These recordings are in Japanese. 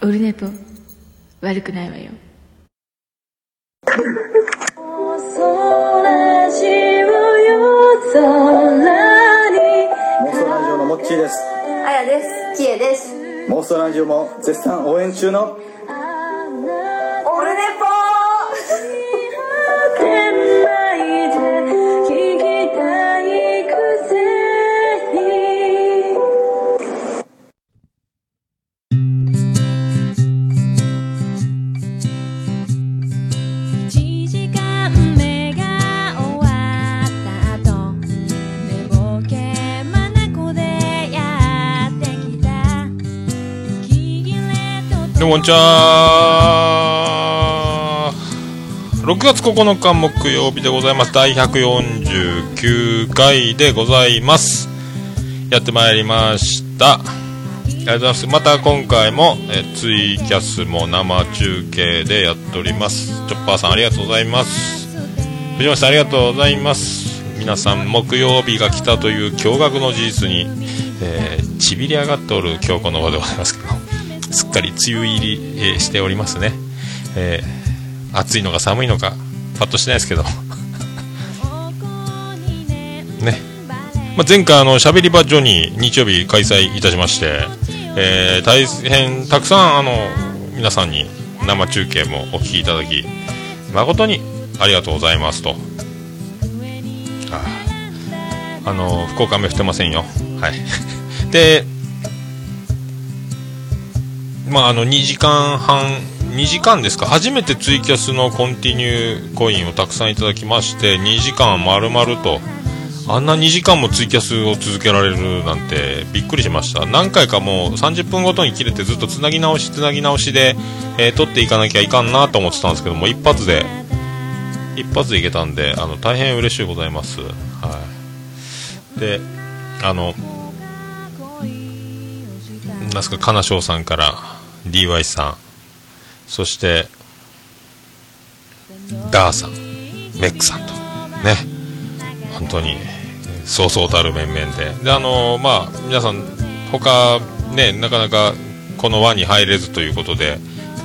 オルネポ悪くないわよモンストラジオのモッチーですあやです。きえです。モンストラジオも絶賛応援中のこんにちは6月9日木曜日でございます。第149回でございます。やってまいりました。ありがとうございます。また今回もえツイキャスも生中継でやっております。チョッパーさんありがとうございます。藤本さんありがとうございます。皆さん木曜日が来たという驚愕の事実に、えーちびり上がっておる今日この場でございますけどすっかり梅雨入り、えーしておりますね、えー暑いのか寒いのかパッとしないですけど。ね、まあ、前回あの喋り場ジョニー日曜日開催いたしまして、えー大変たくさんあの皆さんに生中継もお聞きいただき誠にありがとうございますと。あの福岡雨降ってませんよ。はい。でまああの2時間半2時間ですか？初めてツイキャスのコンティニューコインをたくさんいただきまして2時間丸々とあんな2時間もツイキャスを続けられるなんてびっくりしました。何回かもう30分ごとに切れてずっとつなぎ直しつなぎ直しで、えー撮っていかなきゃいかんなと思ってたんですけども一発で一発でいけたんであの大変嬉しいございます。はい。であのなんすか金賞さんから。DY さん。そしてダーさん。メックさんと。ね。本当にそうそうたる面々で。であのまあ皆さん他ねなかなかこの輪に入れずということで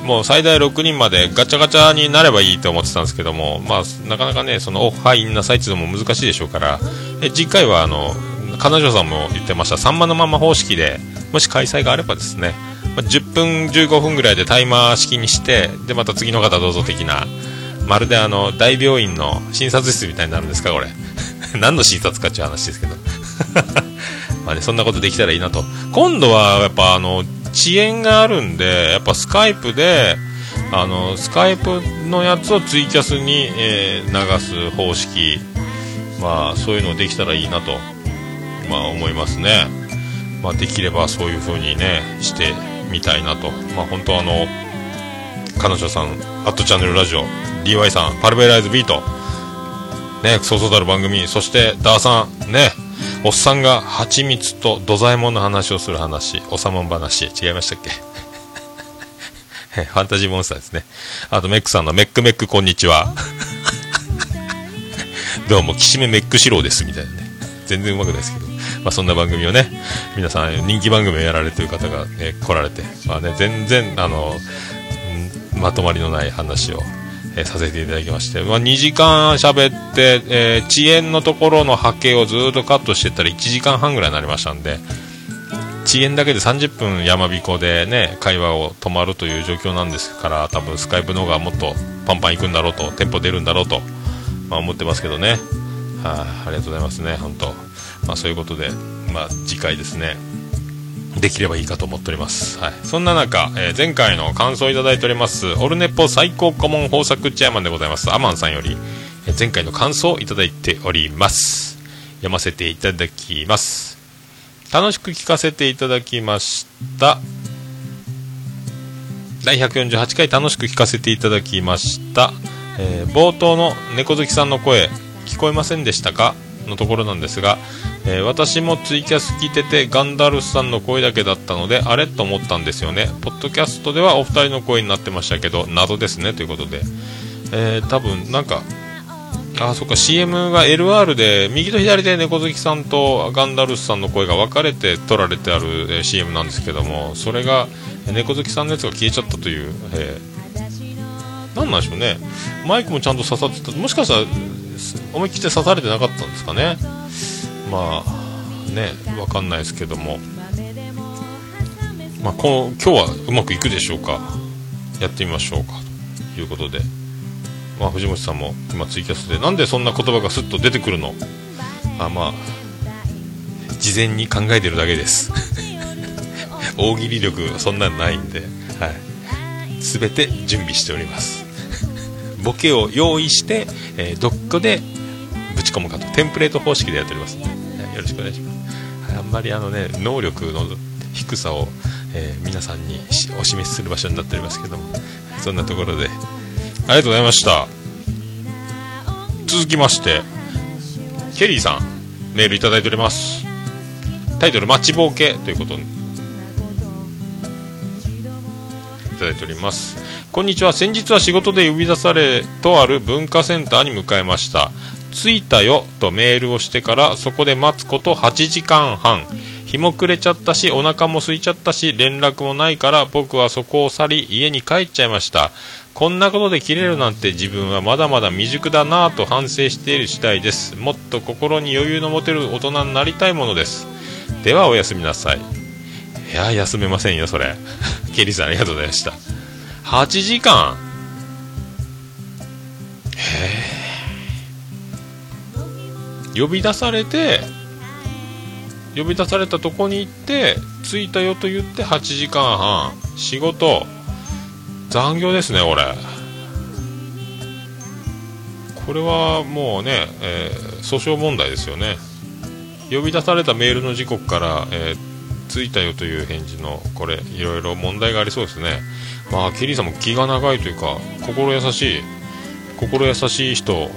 もう最大6人までガチャガチャになればいいと思ってたんですけども、まあ、なかなかね、その、お入んなさいっていうのも難しいでしょうから、え次回は、あの、彼女さんも言ってました、さんまのまま方式で、もし開催があればですね、まあ、10分、15分ぐらいでタイマー式にして、で、また次の方どうぞ的な、まるであの、大病院の診察室みたいになるんですか、これ。何の診察かっていう話ですけど。まあね、そんなことできたらいいなと。今度は、やっぱあの、遅延があるんで、やっぱスカイプで、あの、スカイプのやつをツイキャスに、えー流す方式、まあ、そういうのできたらいいなと、まあ、思いますね。まあ、できればそういう風にね、してみたいなと。まあ、本当あの、彼女さん、アットチャンネルラジオ、DY さん、パルベライズビート、ね、そうそうたる番組、そして、ダーさん、ね、おっさんが蜂蜜と土左衛門の話をする話、おさもん話、違いましたっけ？ファンタジーモンスターですね。あと、メックさんのメックメックこんにちは。どうも、きしめメック四郎です、みたいなね。全然うまくないですけど。まあ、そんな番組をね、皆さん、人気番組をやられてる方が、ね、来られて、まあね、全然、あの、まとまりのない話を、えーさせていただきまして、まあ、2時間喋って、えー遅延のところの波形をずっとカットしてったら1時間半ぐらいになりましたんで、遅延だけで30分山彦でね、会話を止まるという状況なんですから、多分スカイプの方がもっとパンパンいくんだろうと、テンポ出るんだろうと、まあ、思ってますけどね。はあ、ありがとうございますね、本当。まあ、そういうことで、まあ、次回ですね、できればいいかと思っております。はい。そんな中、えー前回の感想をいただいております、オルネポ最高顧問豊作チェアマンでございます、アマンさんより、えー前回の感想をいただいております。読ませていただきます。楽しく聞かせていただきました。第148回楽しく聞かせていただきました。えー冒頭の猫好きさんの声、聞こえませんでしたか？のところなんですが、えー私もツイキャス聞いててガンダルスさんの声だけだったのであれ？と思ったんですよね。ポッドキャストではお二人の声になってましたけど謎ですね。ということで、えー多分なんかあそっか。CM が LR で右と左で猫好きさんとガンダルスさんの声が分かれて撮られてある、え CM なんですけどもそれが猫好きさんのやつが消えちゃったという、えー、なんなんでしょうね。マイクもちゃんと刺さってた。もしかしたら思い切って刺されてなかったんですかね。まあね分かんないですけども。まあ、この今日はうまくいくでしょうか。やってみましょうか。ということで。まあ、藤本さんも今ツイキャスでなんでそんな言葉がスッと出てくるの？あまあ事前に考えてるだけです。大喜利力そんなんないんで、はい、全て準備しております。ボケを用意して、えーどこでぶち込むかと。テンプレート方式でやっております、はいよろしくお願いします。あんまりあのね能力の低さを、えー皆さんにお示しする場所になっておりますけども。そんなところで。ありがとうございました。続きましてケリーさんメールいただいております。タイトル「待ちぼうけ」ということいただいております。こんにちは。先日は仕事で呼び出されとある文化センターに向かいました。着いたよとメールをしてからそこで待つこと8時間半。日も暮れちゃったしお腹も空いちゃったし連絡もないから僕はそこを去り家に帰っちゃいました。こんなことで切れるなんて自分はまだまだ未熟だなぁと反省している次第です。もっと心に余裕の持てる大人になりたいものです。ではおやすみなさい。いや休めませんよそれ。ケリーさんありがとうございました。8時間？へえ呼び出されて呼び出されたとこに行って着いたよと言って8時間半。仕事。残業ですね俺これはもうね、えー訴訟問題ですよね。呼び出されたメールの時刻から、えー着いたよという返事のこれいろいろ問題がありそうですね。まあケリーさんも気が長いというか心優しい心優しい人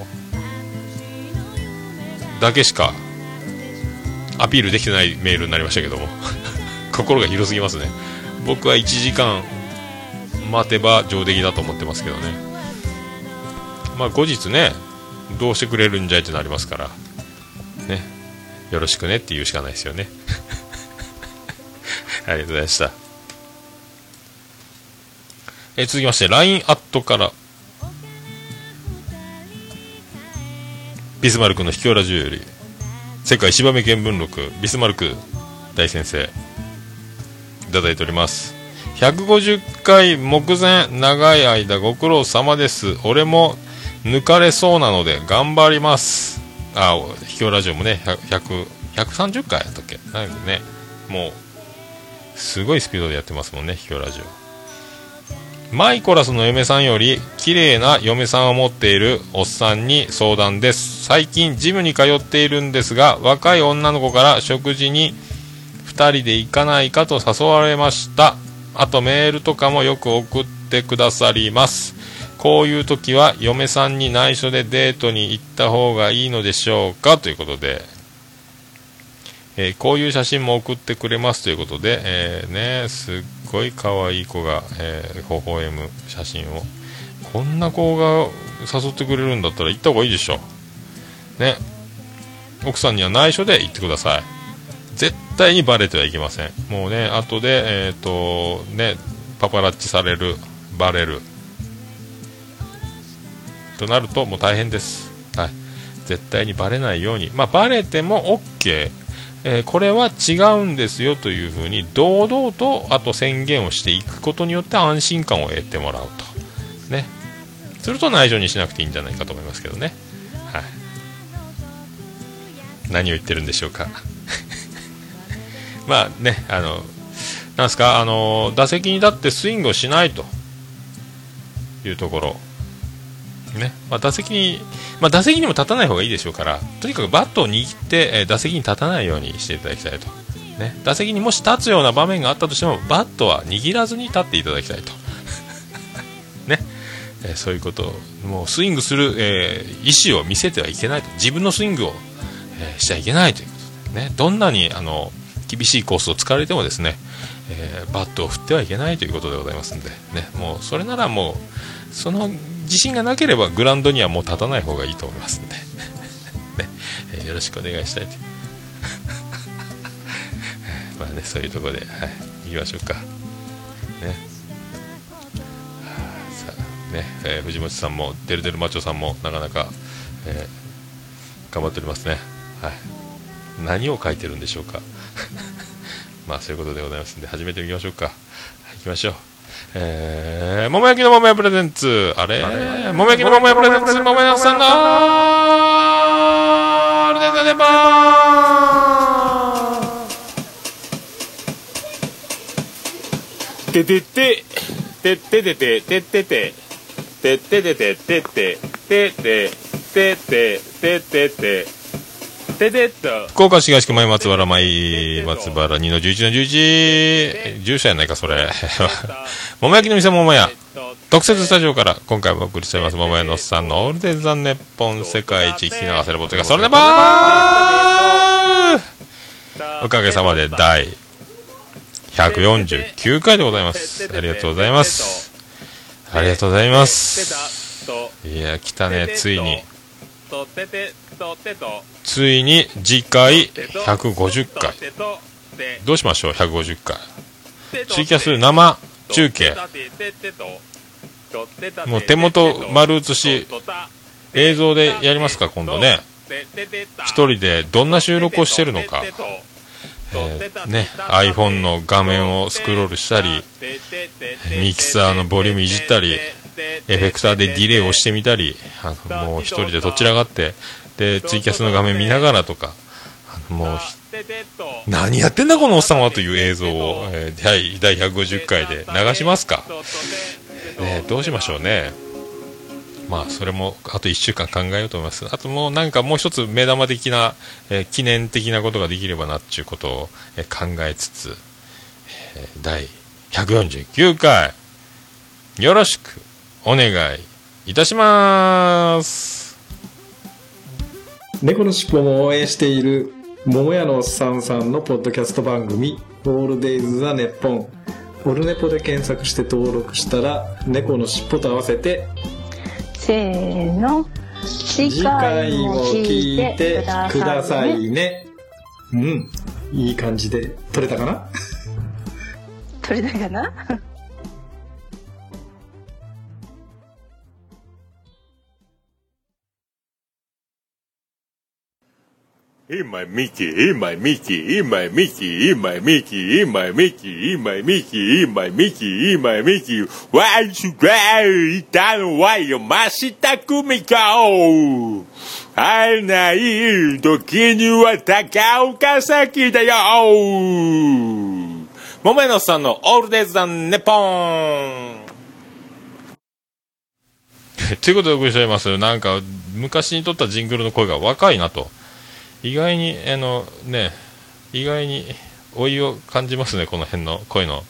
だけしかアピールできてないメールになりましたけども。心が広すぎますね。僕は1時間待てば上出来だと思ってますけどね。まあ後日ねどうしてくれるんじゃいってなりますから。ね。よろしくねって言うしかないですよね。ありがとうございました。え続きまして LINE アットから。ビスマルクの秘境ラジオより世界芝目見聞録ビスマルク大先生いただいております。150回目前長い間ご苦労様です。俺も抜かれそうなので頑張ります。あ秘境ラジオもね100、130回やったっけ？なんかね。もうすごいスピードでやってますもんね秘境ラジオ。マイコラスの嫁さんより綺麗な嫁さんを持っているおっさんに相談です。最近ジムに通っているんですが若い女の子から食事に2人で行かないかと誘われました。あとメールとかもよく送ってくださります。こういう時は嫁さんに内緒でデートに行った方がいいのでしょうか？ということで、えーこういう写真も送ってくれますということで、えーね、すっごい可愛い子が、えー、微笑む写真を。こんな子が誘ってくれるんだったら行った方がいいでしょ。ね。奥さんには内緒で行ってください。絶対にバレてはいけません。もうね後でえっ、とねパパラッチされるバレる。となるともう大変です。はい。絶対にバレないように。まあバレても OK えーこれは違うんですよというふうに堂々とあと宣言をしていくことによって安心感を得てもらうと。ね。すると内緒にしなくていいんじゃないかと思いますけどね。はい。何を言ってるんでしょうか。まあねあのなんすかあの打席に立ってスイングをしないというところ。ね。まあ、打席に、まあ、打席にも立たない方がいいでしょうからとにかくバットを握って、えー打席に立たないようにしていただきたいと、ね、打席にもし立つような場面があったとしてもバットは握らずに立っていただきたいと、ね。えーそういうことをもうスイングする、えー意思を見せてはいけないと。自分のスイングを、えしちゃいけないということ。で、ね、どんなにあの厳しいコースを使われてもですね、えーバットを振ってはいけないということでございますんで、ね、もうそれならもうその自信がなければグラウンドにはもう立たない方がいいと思いますんで、ね。よろしくお願いしたいと。まあねそういうところで、はい、行きましょうか。ね。さあね、えー藤本さんもデルデルマチョさんもなかなか、えー頑張っておりますね。はい。何を書いてるんでしょうか。まあそういうことでございますんで始めていきましょうか。行きましょう。えー、桃焼きの桃屋プレゼンツ、あれ？桃焼きの桃屋プレゼンツ、桃屋さんが。ールデザデバーててて、てててて、ててて、てててて、ててて、ててて、ててて、ててて、福岡市東区前松原前松原2の11の11住所やないかそれ。桃焼きの店桃屋。特設スタジオから今回もお送りしております。桃屋のおっさんのオールデンザンネッポン世界一聞き流せるボトがそれでばーおかげさまで第149回でございます。ありがとうございます。ありがとうございます。いや来たねついについに次回150回どうしましょう150回ツイキャス生中継。もう手元丸写し映像でやりますか今度ね。一人でどんな収録をしてるのか、えーね iPhone の画面をスクロールしたりミキサーのボリュームいじったりエフェクターでディレイをしてみたりあのもう一人でどちらがってでツイキャスの画面見ながらとか。もう何やってんだこのおっさんはという映像を、えー第第150回で流しますか、ね、どうしましょうね。まあそれもあと1週間考えようと思います。あともうなんかもう一つ目玉的な、えー記念的なことができればなっていうことを、えー考えつつ、えー第149回。よろしくお願いいたします。猫のしっぽも応援している桃屋のおっさんさんのポッドキャスト番組「オールデイズ・ザ・ネッポン」オルネポで検索して登録したら猫のしっぽと合わせてせーの次次回も聞いてくださいね。うん。いい感じで撮れたかな？取れたかな？今ミキ今ミキ今ミキ今ミキ今ミキ今ミキ今ミキ今ミキワイシュガイいたのは山下久美子会えない時には高岡早だよ桃屋のさんのオールデイズ・ザ・ネポーンということでお送りしております。なんか昔に撮ったジングルの声が若いなと。意外にあのね意外に老いを感じますねこの辺の声の。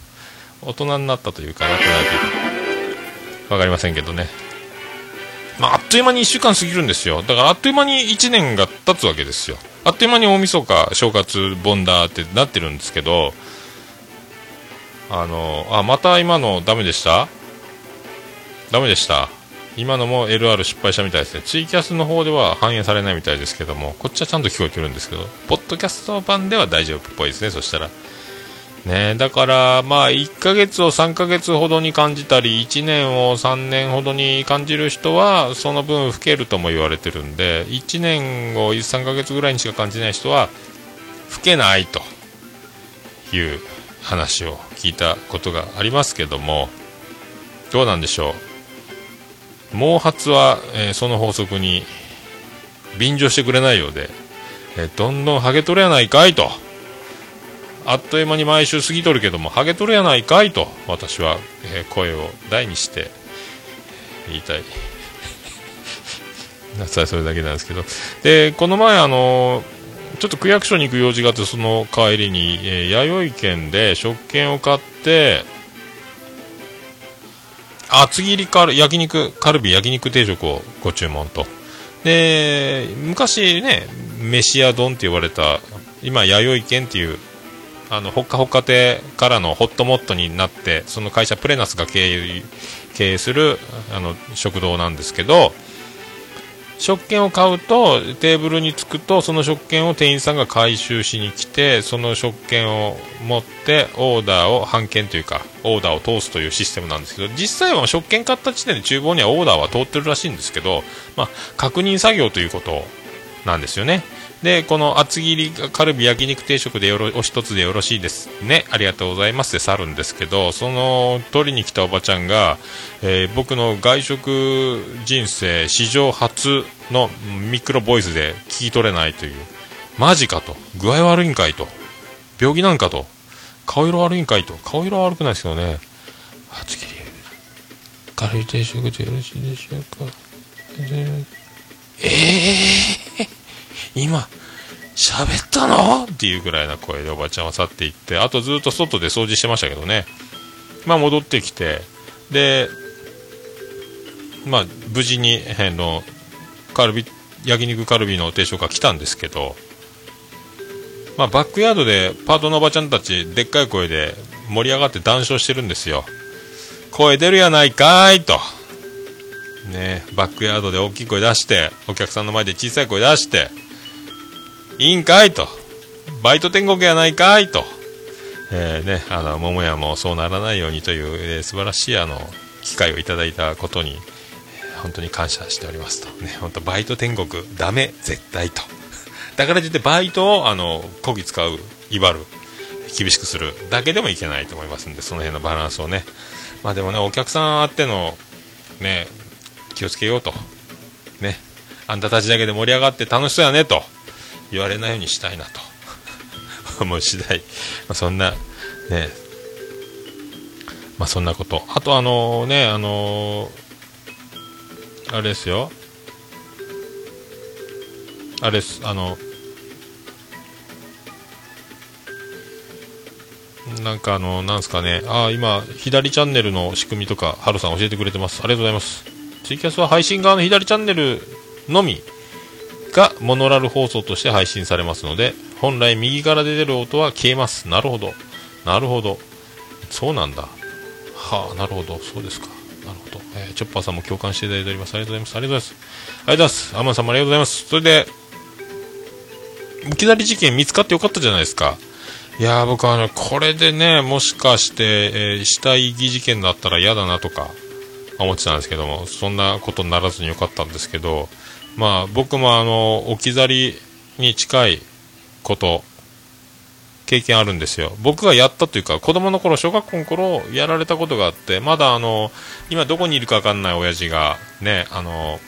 大人になったというかなくなるというかわかりませんけどね。まあ、あっという間に1週間過ぎるんですよ。だからあっという間に1年が経つわけですよ。あっという間に大晦日正月ボンダーってなってるんですけどあのあまた今のダメでした？ダメでした。今のも LR 失敗したみたいですね。ツイキャスの方では反映されないみたいですけどもこっちはちゃんと聞こえてるんですけどポッドキャスト版では大丈夫っぽいですね。そしたら。ねだからまあ1ヶ月を3ヶ月ほどに感じたり1年を3年ほどに感じる人はその分老けるとも言われてるんで1年を3ヶ月ぐらいにしか感じない人は老けないと。いう話を聞いたことがありますけどもどうなんでしょう？毛髪は、えーその法則に便乗してくれないようで、えーどんどんハゲ取れやないかいと。あっという間に毎週過ぎとるけどもハゲ取れやないかいと私は、えー声を大にして言いた い。それだけなんですけど。でこの前あのちょっと区役所に行く用事があってその帰りに、えー弥生県で食券を買って厚切りカル焼肉カルビ焼肉定食をご注文と。で昔ね飯屋丼って言われた今弥生県っていうあのほっかほっか亭からのホットモットになってその会社プレナスが経営経営するあの食堂なんですけど食券を買うとテーブルに着くとその食券を店員さんが回収しに来てその食券を持ってオーダーを半券というかオーダーを通すというシステムなんですけど実際は食券買った時点で厨房にはオーダーは通ってるらしいんですけど、まあ、確認作業ということなんですよね。でこの厚切りカルビ焼肉定食でよろお一つでよろしいです。ねありがとうございます。で去るんですけどその取りに来たおばちゃんが、えー僕の外食人生史上初のミクロボイスで聞き取れないという。マジかと。具合悪いんかいと。病気なんかと。顔色悪いんかいと。顔色悪くないですけどね。厚切り。カルビ定食でよろしいでしょうか。でええ今喋ったの？っていうぐらいな声でおばちゃんは去っていってあとずっと外で掃除してましたけどね。まあ戻ってきてでまあ無事にあのカルビ焼肉カルビの定食が来たんですけどまあバックヤードでパートのおばちゃんたちでっかい声で盛り上がって談笑してるんですよ。声出るやないかいと。ねバックヤードで大きい声出してお客さんの前で小さい声出していいんかいと。バイト天国やないかいと、えーね、あの桃屋もそうならないようにという、えー素晴らしいあの機会をいただいたことに本当に感謝しておりますと、ね、本当バイト天国ダメ絶対と。だからといってバイトをあのこぎ使う威張る厳しくするだけでもいけないと思いますんでその辺のバランスをね。まあでもねお客さんあってのね気をつけようと。ねあんたたちだけで盛り上がって楽しそうやねと。言われないようにしたいなと。思う次第、まあ、そんなね。まあそんなこと。あとあのねあのあれですよ。あれですあのなんかあのなんですかね。あ今左チャンネルの仕組みとかハルさん教えてくれてます。ありがとうございます。ツイキャスは配信側の左チャンネルのみ。がモノラル放送として配信されますので本来右から出てる音は消えます。なるほど。なるほど。そうなんだ。はあなるほど。そうですか。なるほど、えーチョッパーさんも共感していただいております。ありがとうございます。ありがとうございます。ありがとうございます。アマンさんもありがとうございます。それで置き去り事件見つかってよかったじゃないですか。いやー僕はあのこれでねもしかして、えー死体遺棄事件だったら嫌だなとか思ってたんですけどもそんなことにならずによかったんですけどまあ僕もあの置き去りに近いこと経験あるんですよ。僕がやったというか子供の頃小学校の頃やられたことがあってまだあの今どこにいるか分かんない親父がねあの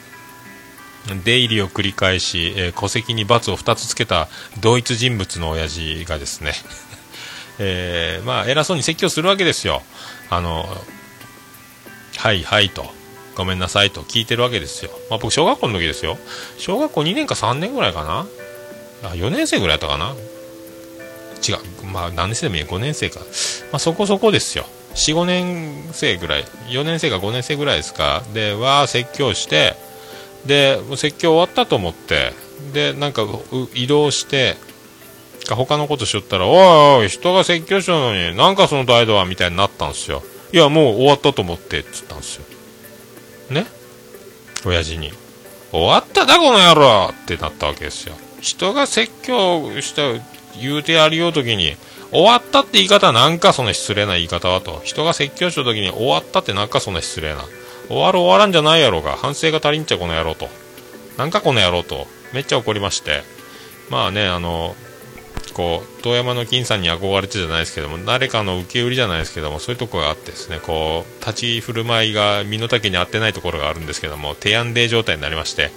出入りを繰り返し、えー戸籍に×を2つつけた同一人物の親父がですね、えーまあ偉そうに説教するわけですよ。あのはいはいと。ごめんなさいと聞いてるわけですよ、まあ、僕小学校の時ですよ。小学校2年か3年ぐらいかな。あ4年生ぐらいだったかな。違う。まあ何年生でもいい5年生か、まあ、そこそこですよ。45年生ぐらい。4年生か5年生ぐらいですか。でわー説教して。で説教終わったと思って。でなんか移動して。か他のことしよったら「おいおい人が説教したのになんかその態度は」みたいになったんですよ。いやもう終わったと思ってつったんですよ。ね。親父に「終わっただこの野郎!」ってなったわけですよ。人が説教した言うてやりようときに終わったって言い方はなんかその失礼な言い方はと。人が説教したときに終わったってなんかそんな失礼な。終わる終わらんじゃないやろうが反省が足りんちゃこの野郎と。なんかこの野郎と。めっちゃ怒りまして。まあねあのこう遠山の金さんに憧れてじゃないですけども誰かの受け売りじゃないですけどもそういうとこがあってですねこう立ち振る舞いが身の丈に合ってないところがあるんですけども提案デー状態になりまして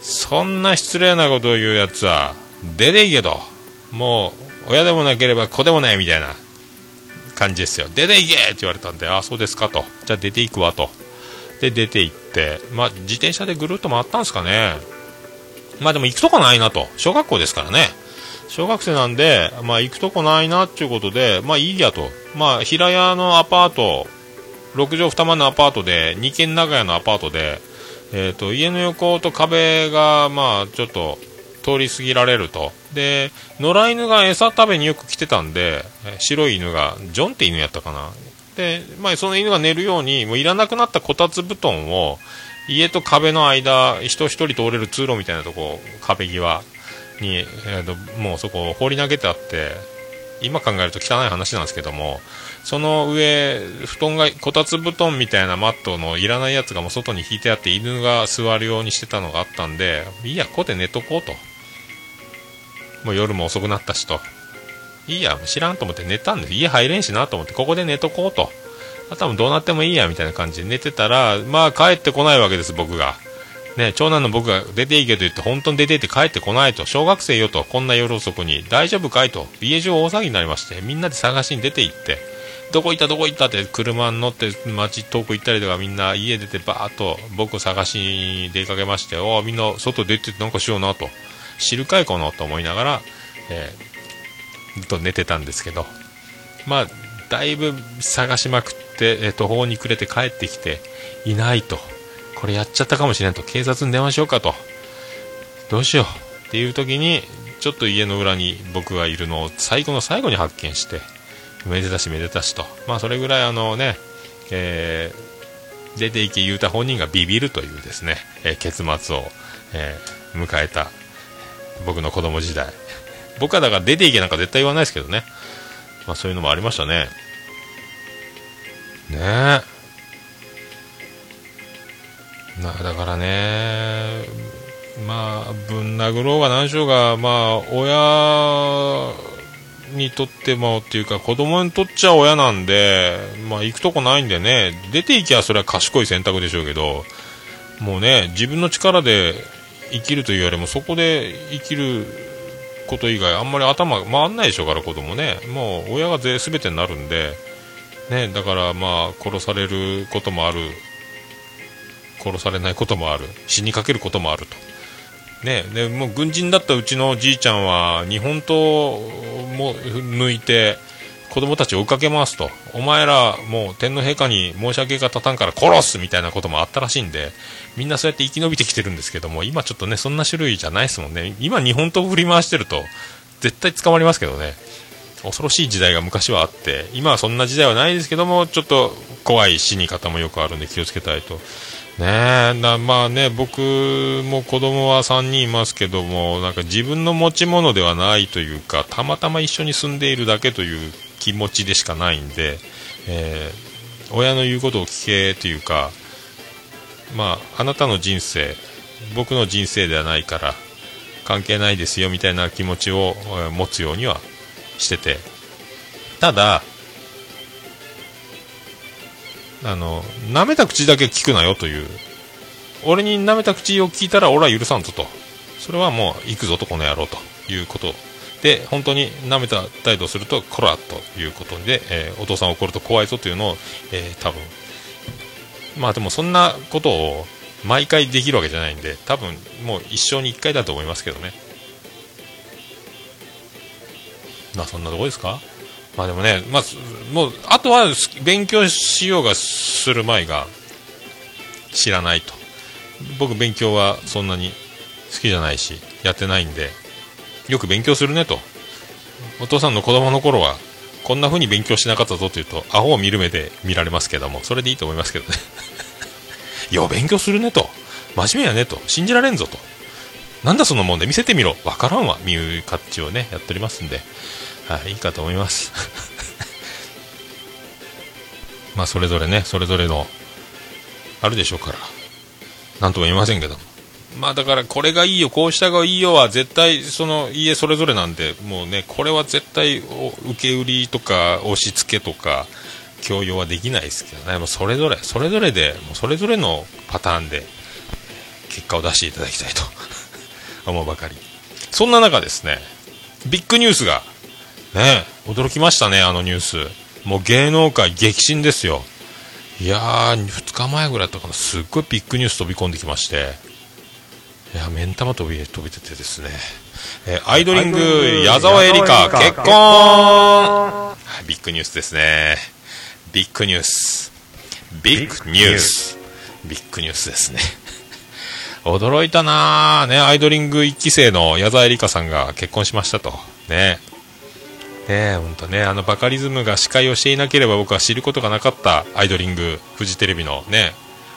そんな失礼なことを言うやつは出ていけと。もう親でもなければ子でもないみたいな感じですよ。出ていけって言われたんでああそうですかと。じゃあ出ていくわと。で出て行ってまあ自転車でぐるっと回ったんですかね。まあでも行くとこないなと。小学校ですからね。小学生なんで、まあ、行くとこないなっていうことで、まあいいやと、まあ、平屋のアパート、6畳2間のアパートで、2軒長屋のアパートで、えー、と家の横と壁が、まあ、ちょっと通り過ぎられると。で、野良犬が餌食べによく来てたんで、白い犬が、ジョンって犬やったかな。で、まあ、その犬が寝るように、もういらなくなったこたつ布団を、家と壁の間、人一人通れる通路みたいなとこ、壁際に、えーともうそこを放り投げてあって、今考えると汚い話なんですけども、その上、布団が、こたつ布団みたいなマットのいらないやつがもう外に引いてあって、犬が座るようにしてたのがあったんで、いいや、ここで寝とこうと。もう夜も遅くなったしと。いいや、知らんと思って寝たんです、家入れんしなと思って、ここで寝とこうと。あとはどうなってもいいや、みたいな感じで寝てたら、まあ帰ってこないわけです、僕が。ね、長男の僕が出て行けと言って、本当に出て行って帰ってこないと。小学生よと、こんな夜遅くに。大丈夫かいと。家中大騒ぎになりまして、みんなで探しに出て行って、どこ行ったどこ行ったって車に乗って街遠く行ったりとかみんな家出てバーッと僕を探しに出かけましておみんな外出てなんかしようなと知るかいこのと思いながら、えーずっと寝てたんですけどまあだいぶ探しまくって、えー途方に暮れて帰ってきていないとこれやっちゃったかもしれんと警察に電話しようかと。どうしよう。っていう時にちょっと家の裏に僕がいるのを最後の最後に発見してめでたしめでたしと。まあそれぐらいあのね、えー出ていけ言うた本人がビビるというですね、えー結末を、えー迎えた僕の子供時代。僕はだから出ていけなんか絶対言わないですけどね。まあそういうのもありましたね。ねえ。なだからねまあぶん殴ろうが何しようがまあ親にとってもっていうか子供にとっちゃ親なんでまあ行くとこないんでね出ていきゃそれは賢い選択でしょうけどもうね自分の力で生きるというよりもそこで生きること以外あんまり頭回んないでしょうから子供ね。もう親が全てになるんで。ねだからまあ殺されることもある。殺されないこともある。死にかけることもあると。ねでもう軍人だったうちのじいちゃんは日本刀も抜いて子供たちを追いかけ回すと。お前らもう天皇陛下に申し訳が立たんから殺すみたいなこともあったらしいんでみんなそうやって生き延びてきてるんですけども今ちょっとねそんな種類じゃないですもんね。今日本刀振り回してると絶対捕まりますけどね。恐ろしい時代が昔はあって今はそんな時代はないですけどもちょっと怖い死に方もよくあるんで気をつけたいと。ね。えなまあね僕も子供は3人いますけどもなんか自分の持ち物ではないというかたまたま一緒に住んでいるだけという気持ちでしかないんで、えー親の言うことを聞けというかまああなたの人生僕の人生ではないから関係ないですよみたいな気持ちを持つようにはしてて。ただあの舐めた口だけ聞くなよという。俺に舐めた口を聞いたら俺は許さんぞと。それはもう行くぞとこの野郎ということで。本当に舐めた態度をするとこらということで、えーお父さん怒ると怖いぞというのを、えー多分。まあでもそんなことを毎回できるわけじゃないんで多分もう一生に一回だと思いますけどね。まあそんなとこですか？まあでもね、まあ、もうあとは勉強しようがする前が知らないと。僕勉強はそんなに好きじゃないしやってないんでよく勉強するねと。お父さんの子供の頃はこんな風に勉強しなかったぞというとアホを見る目で見られますけどもそれでいいと思いますけどね。よう勉強するねと。真面目やねと。信じられんぞと。なんだそのもんで見せてみろ。わからんわ。みいう感じをねやっておりますんで。はいいいかと思います。まあそれぞれねそれぞれのあるでしょうから。なんとも言いませんけど。まあだからこれがいいよこうした方がいいよは絶対その家それぞれなんでもうねこれは絶対受け売りとか押し付けとか強要はできないですけどね。もうそれぞれそれぞれでもうそれぞれのパターンで結果を出していただきたいと。思うばかり。そんな中ですねビッグニュースがね驚きましたねあのニュース。もう芸能界激震ですよ。いやー2日前ぐらいだったかな。すっごいビッグニュース飛び込んできまして。いや目ん玉飛び飛び出てですね、えーアイドリング矢沢絵里香結婚。はいビッグニュースですね。ビッグニュース。ビッグニュース。ビッグニュースですね。驚いたなぁ。ね、アイドリング1期生の矢沢絵里香さんが結婚しましたと。ね。ねほんとね、あのバカリズムが司会をしていなければ僕は知ることがなかったアイドリング、フジテレビのね、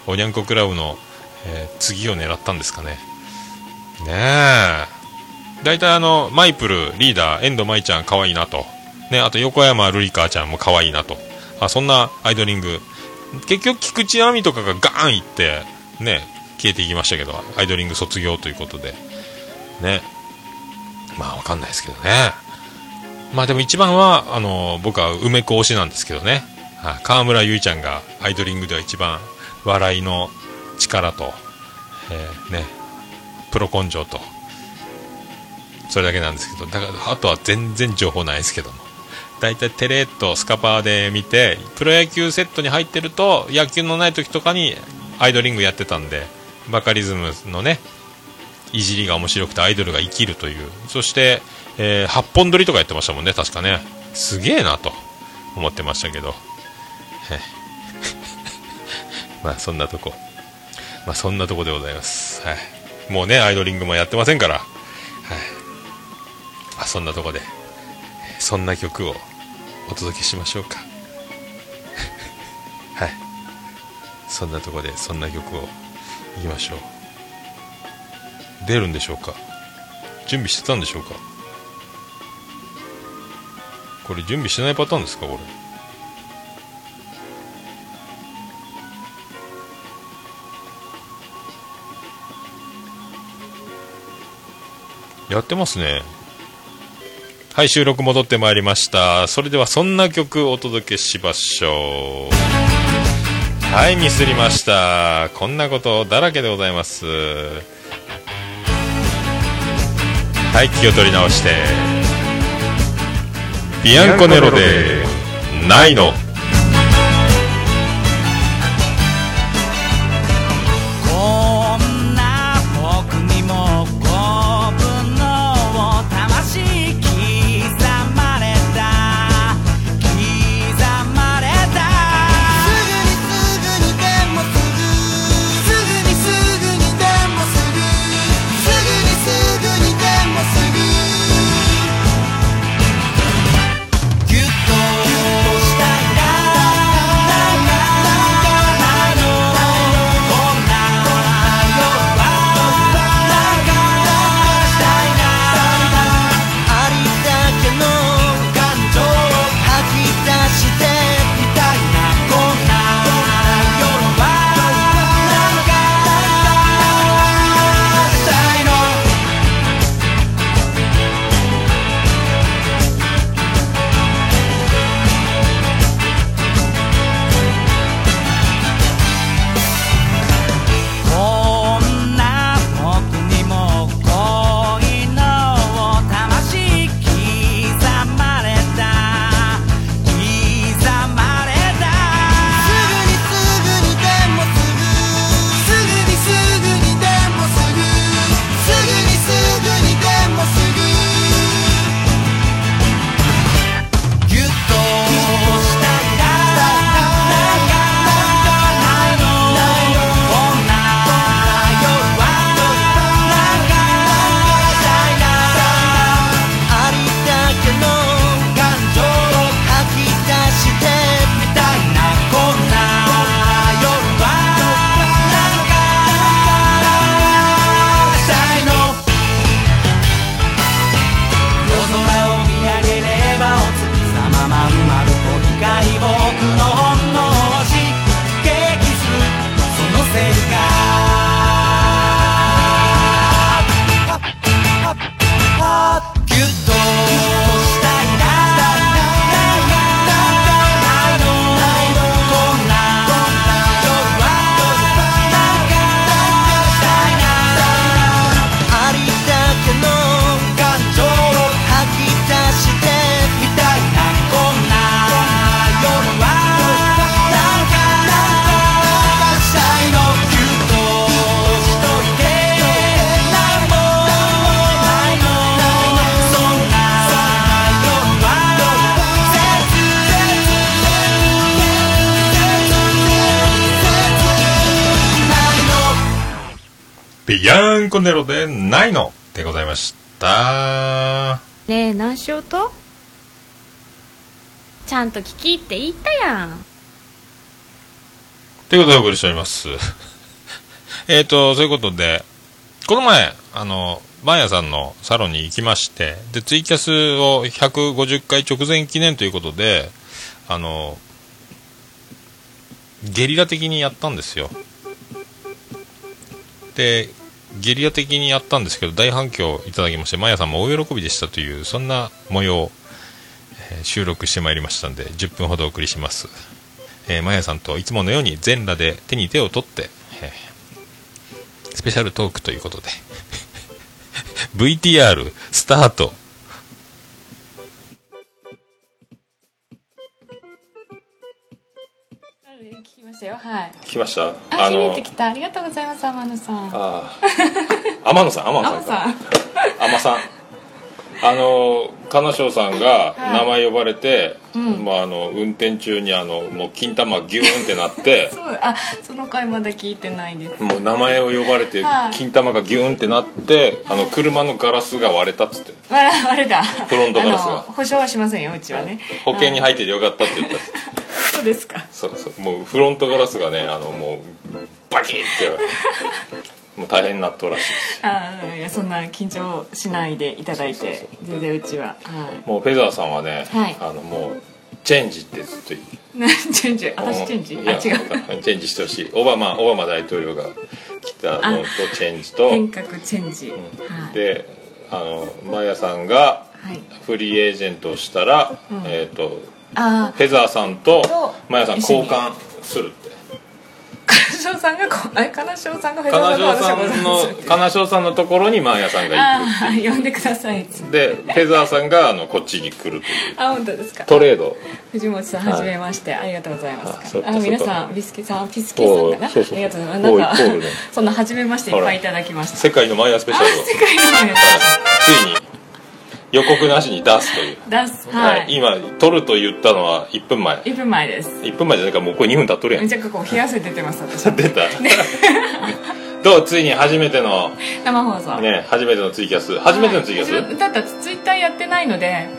おにゃんこクラブの、えー次を狙ったんですかね。ねえ。大体あの、マイプル、リーダー、遠藤舞ちゃん可愛いなと。ね、あと横山ルリカちゃんも可愛いなと。あ、そんなアイドリング。結局、菊池亜美とかがガーンいって、ね、消えていきましたけど、アイドリング卒業ということで。ね。まあ、わかんないですけどね。まあでも一番は、あの、僕は梅子推しなんですけどね。はい河村ゆいちゃんがアイドリングでは一番笑いの力と、えーね、プロ根性と、それだけなんですけど、だから、あとは全然情報ないですけども。大体テレッとスカパーで見て、プロ野球セットに入ってると、野球のない時とかにアイドリングやってたんで、バカリズムのね、いじりが面白くてアイドルが生きるという。そして、えー、8本撮りとかやってましたもんね、確かね。すげえなと思ってましたけど。まあそんなとこ。まあそんなとこでございます。はい。もうね、アイドリングもやってませんから。はい。まあそんなとこで、そんな曲をお届けしましょうか。はい。そんなとこで、そんな曲をいきましょう。出るんでしょうか？準備してたんでしょうか？これ準備してないパターンですかこれ？やってますね。はい収録戻ってまいりました。それではそんな曲をお届けしましょう。はいミスりました。こんなことだらけでございます。はい気を取り直して。ビアンコネロでないのネロでないのでございました。ねえ何しようとちゃんと聞きって言ったやんということでお送りしております。えっと、そういうことで、この前、あの、マーヤさんのサロンに行きまして、で、ツイキャスを150回直前記念ということで、あの、ゲリラ的にやったんですよ。で、ゲリラ的にやったんですけど、大反響いただきまして、マーヤさんも大喜びでしたという、そんな模様を、えー収録してまいりましたんで、10分ほどお送りします。えー、マヤさんといつものように全裸で手に手を取って、えースペシャルトークということで VTR スタートしたよ。はい。来ました？あ気に入ってきた。ありがとうございます天野さん。あー。天野さん天野さんか。天野さんあの金賞さんが名前呼ばれて、まあ、あの運転中にあのもう金玉ギューンってなって そうあその回まだ聞いてないです。もう名前を呼ばれてはい。金玉がギューンってなってあの車のガラスが割れたっつって。あれあれだフロントガラスが。保証はしませんようちはね。保険に入っててよかったって言った。そうですか。そうそう。もうフロントガラスがねあのもうバキッて もう大変になっらしいです。あーいやそんな緊張しないでいただいて全然うちははい。もうフェザーさんはね、はい。あのもうチェンジってずっと言う。な チェンジ？私チェンジ？いやあ違う。チェンジしてほしい。オバマオバマ大統領が来たのとチェンジと。変革チェンジ、はい。であのマヤさんがはい。フリーエージェントをしたら、えっ、とあフェザーさんととマヤさん交換するって。あ金賞さんがこあ金賞さんが金ー賞さんの金賞さんのところにマーヤさんがあ行くあ呼んでくださいでフェザーさんがあのこっちに来るという。あ本当ですか。トレード。藤本さんはじめまして、ありがとうございます。あ皆さんビスケさんピスケさんかな？おうそうそう。ありがとうございます。なんか そんな初めましていっぱいいただきました。世界のマーヤスペシャルを。世界のやついに予告なしに出すという、つ出すは、はい。い、今撮ると言ったのは1分前。1分前です。1分前じゃないからもうこれ2分経っとるやん。めちゃくこう冷や汗出てます私。出た。どうついに初めての？生放送、ね初めてのツイキャス。初めてのツイキャス、はい。だってツイッターやってないので。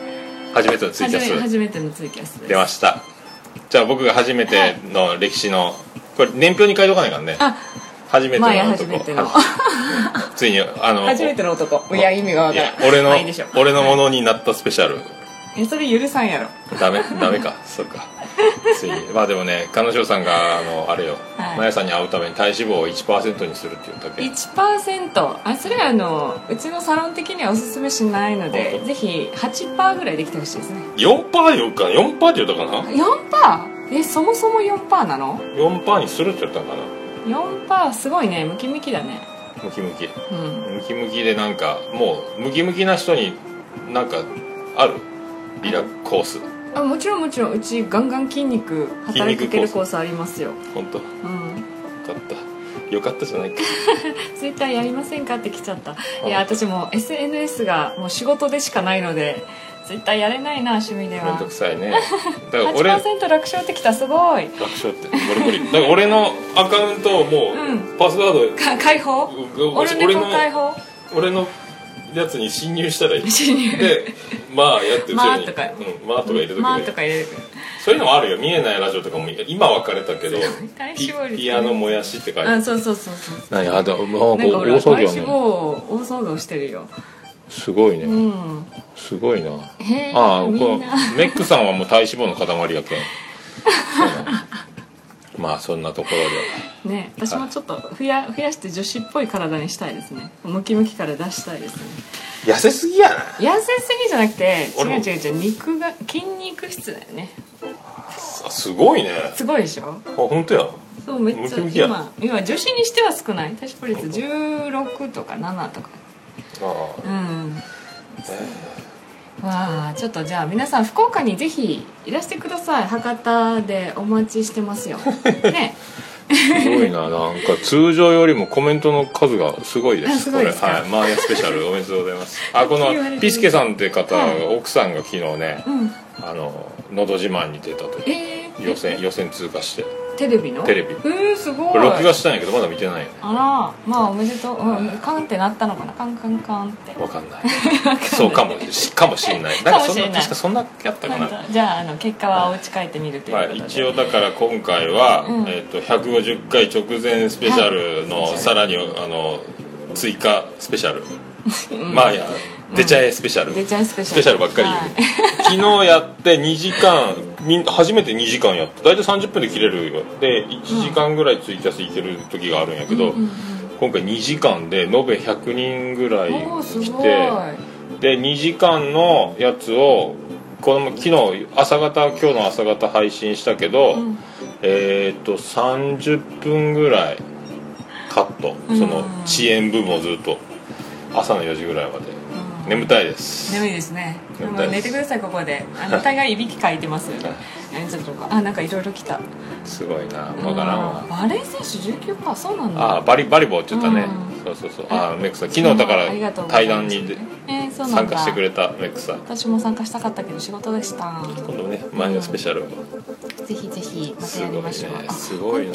初めてのツイキャ初めス初めてのツイキャス出ました。じゃあ僕が初めての歴史のこれ年表に書いとかないからね。あ初めての男。初めての。ついにあの 初めての男。いや意味がわいからん。や俺の俺のものになったスペシャル。えそれ許さんやろ。ダメダメか。そっか。ついに。まあでもね彼女さんがあのあれよ、はい。マヤさんに会うために体脂肪を1%にするって言ったっけ？1%あそれはあのうちのサロン的にはおすすめしないのでぜひ8%ぐらいできてほしいですね。4%よか？4%って言ったかな？4%? えそもそも4%なの？4%にするって言ったのかな？4%すごいね。ムキムキだね。ムキムキ。うん。ムキムキでなんかもうムキムキな人になんかある？リラコース。あもちろんもちろん。うちガンガン筋肉働きかけるコースありますよ。本当？ようん。かった。よかったじゃないか。ツイッターやりませんか？って来ちゃった。いや私も SNS がもう仕事でしかないのでツイッターやれないな趣味でめんはどくさいね。だから俺楽8%楽勝ってきたすごい。勝って俺無理。だから俺のアカウントをもう、うん。パスワードか解放？うオルネコ解放？俺のやつに侵入したらいい。侵入。でまあやって後ろに。まあとか。うん、まあとか入れとけばまあとか入れる。そういうのもあるよ。見えないラジオとかも今分かれたけどピピアノもやしって書いてあそうそうそうそう何あだも大騒ぎやね大騒動してるよすごいね、うん。すごいな。ああこメックさんはもう体脂肪の塊やけん。まあそんなところで。ね私もちょっと増や増やして女子っぽい体にしたいですね。ムキムキから出したいですね。痩せすぎやな。痩せすぎじゃなくて違う違う違う肉が筋肉質だよね。あすごいね。すごいでしょ？あ本当や。そうめっちゃムキムキや。今今女子にしては少ない。体脂肪率16とか7とか。あうん。わあちょっとじゃあ皆さん福岡にぜひいらしてください。博多でお待ちしてますよ。ね。すごいな。なんか通常よりもコメントの数がすごいです。これ。はい。マーヤスペシャルおめでとうございます。あこのピスケさんって方、はい。奥さんが昨日ねうん。あの「のど自慢」に出たとえー、予選予選通過してテレビの？テレビ。えー、すごい。これ録画したんやけどまだ見てないよね。あらまあおめでとう、うん、カンってなったのかな？カンカンカンって。わかんない。そうかもし かもしれない。なんかそんな確かそんなやったかな。じゃああの結果はお家帰ってみるというまあ、ことで、一応だから今回は、うん。えっと150回直前スペシャルの、はいさらにあの追加スペシャル、まあいや出ちゃえスペシャル、出ちゃえスペシャル。スペシャルばっかり。言う、昨日やって2時間みん初めて2時間やって大体30分で切れるよ。で1時間ぐらいツイキャスいける時があるんやけど、今回2時間で延べ100人ぐらい来てで2時間のやつをこの昨日朝方今日の朝方配信したけど、えーっと30分ぐらいカット。その遅延部分をずっと。朝の4時ぐらいまで、眠たいです。眠いですね。でも眠た寝てくださいここで。あの大概いびきかいてますちょっとあなんかいろいろ来た。すごいな。わからんわ。バレー選手19かそうなんだ。ああバリバリボーって言ったね、うそうそうそう。ああメックさん昨日だから対談にでえー、そう参加してくれたメックさん私も参加したかったけど仕事でした。今度ね前のスペシャルをぜひぜひまたやりましょう、あすごいね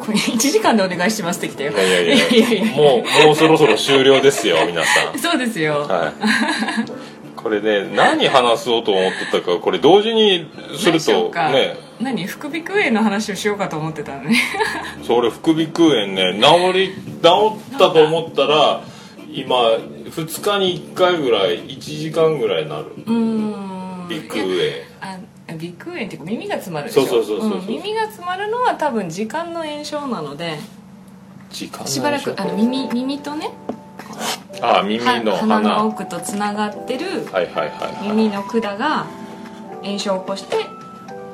これ1時間でお願いしますってきたよ。いやいやいや。いやもうもうそろそろ終了ですよ皆さん。そうですよ、はい。これね何話そうと思ってたかこれ同時にするとね。何副鼻腔炎の話をしようかと思ってたのね それ副鼻腔炎ね治り治ったと思ったら今2日に1回ぐらい1時間ぐらいなる。うーん。鼻腔炎あ鼻腔炎っていうか耳が詰まるでしょ？そうそうそうそうそう。ん耳が詰まるのは多分時間の炎症なので時間しばらくあの耳耳とねあ耳のは鼻。鼻の奥とつながってるはいはいはい耳の管が炎症を起こして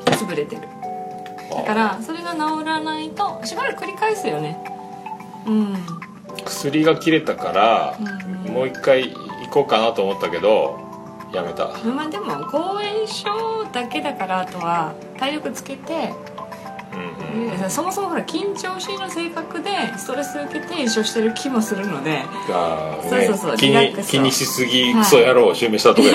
潰れてる。だからそれが治らないとしばらく繰り返すよね。うん。薬が切れたからもう一回行こうかなと思ったけどやめた。まあでも抗炎症だけだからあとは体力つけてそもそもほら緊張しいの性格でストレス受けて炎症してる気もするのであーそうそうそう気に気にしすぎはいクソ野郎を襲名したとから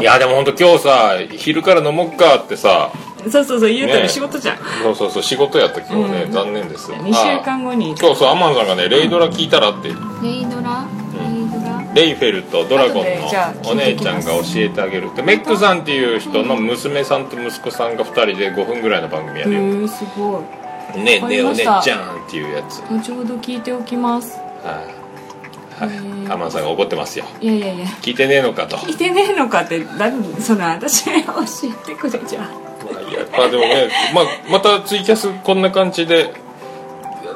いやでも本当今日さ昼から飲もっかってさそうそうそう言うたね。ら仕事じゃん、そうそうそう仕事やった今日ね、うん。残念です。2週間後に。あ。今日そうアマンさんがねレイドラ聞いたらって。レイドラ？レイフェルとドラゴンのお姉ちゃんが教えてあげる。ってメックさんっていう人の娘さんと息子さんが2人で5分ぐらいの番組やへるよ。えすごい。ねえねえお姉ちゃんっていうやつ。はい、後ほど聞いておきます。はい、アマンさんが怒ってますよ。いやいやいや。聞いてねえのかと。聞いてねえのかって何その私に教えてくれじゃんまあいいやまあでもね、まあ、またツイキャスこんな感じで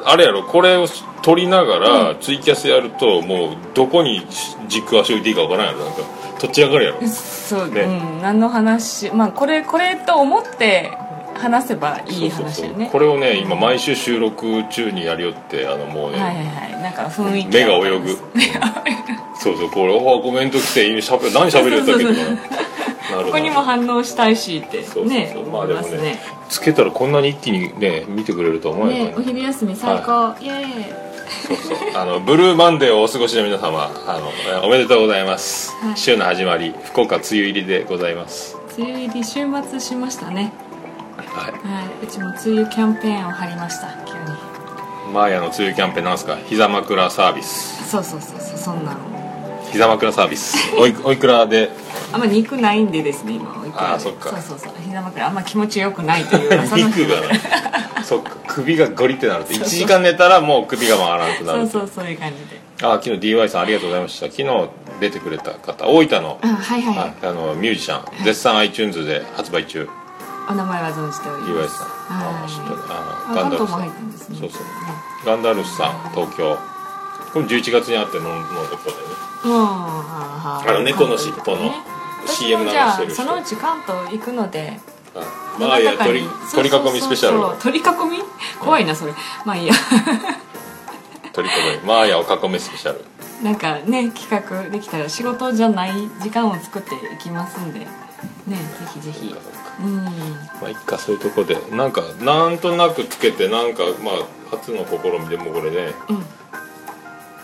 あれやろこれを撮りながらツイキャスやるともうどこに軸足置いていいかわからんやろなんかとっち上がるやろ。そう、ね。うん。何の話まあこれこれと思って話せばいい話よね。これをね今毎週収録中にやりよってあのもうね、はいはいはい。なんか雰囲気目が泳ぐ。そうそうこれおコメント来て今しゃべ何しゃべるやったっけここにも反応したいしって。そうそうねそう。まあ思いますねでもねつけたらこんなに一気にね見てくれるとは思わないねお昼休み最高、イエーイ。あのブルーマンデーをお過ごしの皆様あのえおめでとうございます、はい。週の始まり福岡梅雨入りでございます。梅雨入り週末しましたね。はい。はい。うちも梅雨キャンペーンを張りました急に。マーヤの梅雨キャンペーンなんすか？膝枕サービス。そうそうそうそうそんなの膝枕サービス。おいおいくらで？あんま肉ないんでですね今おいくらで。あーそっか。そうそうそう。膝枕あんま気持ちよくないという。噂 の肉がな そっか。首がゴリってなると。1時間寝たらもう首が回らなくなるそうそうそういう感じで。あ昨日 DY さんありがとうございました。昨日出てくれた方大分の。あはいはい、はい。あのミュージシャン。絶賛 iTunes で発売中。お名前は存じており DY ます。さん。あはい知ってるあガンダルフさん。ね。そうそう。ガンダルフさん東京。これ11月にあってののとこだよねあはあの猫の尻尾の CM 流じゃしてる人あそのうち関東行くのでまあいや鳥そうそうそう鳥囲みスペシャル鳥囲み怖いなそれまあいいや鳥囲みマーヤを囲めスペシャルなんかね企画できたら仕事じゃない時間を作っていきますんでねぜひぜひうんまあいっかそういうとこでなんかなんとなくつけてなんかまあ初の試みでもこれね、うん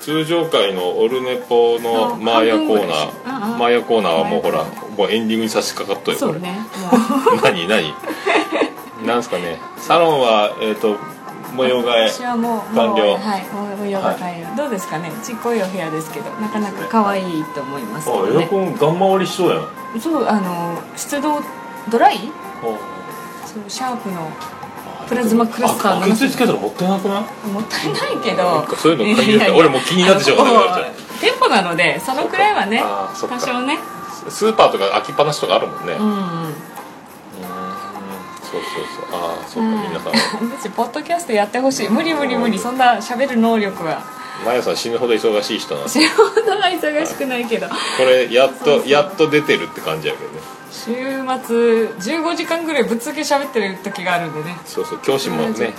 通常回のオルネポのあマーヤコーナー。あマーヤコーナーはもうほらもうエンディングに差し掛かっとるこれね。も 何何？なんですかね。サロンはえっ、と模様替え私はもう完了。はい模様が変える、どうですかね？ちっこいお部屋ですけどなかなか可愛いと思いますけどね。ンガン回りしそうやん。そうあの湿度ドライ？そうシャープのプラズマクラスターのつけたらもったいなくない？もったいないけど。そういうの限られて俺もう気になってしょうがなくなっちゃう店舗なのでそのくらいはね多少ね。スーパーとか開きっぱなしとかあるもんね、うんうん。そうそうそう。ああそうか、皆さん。私ポッドキャストやってほしい。無理無理無理そんな喋る能力は。マヤさん死ぬほど忙しい人なんで。す仕事が忙しくないけど。これやっとやっと出てるって感じやけどね週末15時間ぐらいぶっ続け喋ってる時があるんでね。そうそう教師もね。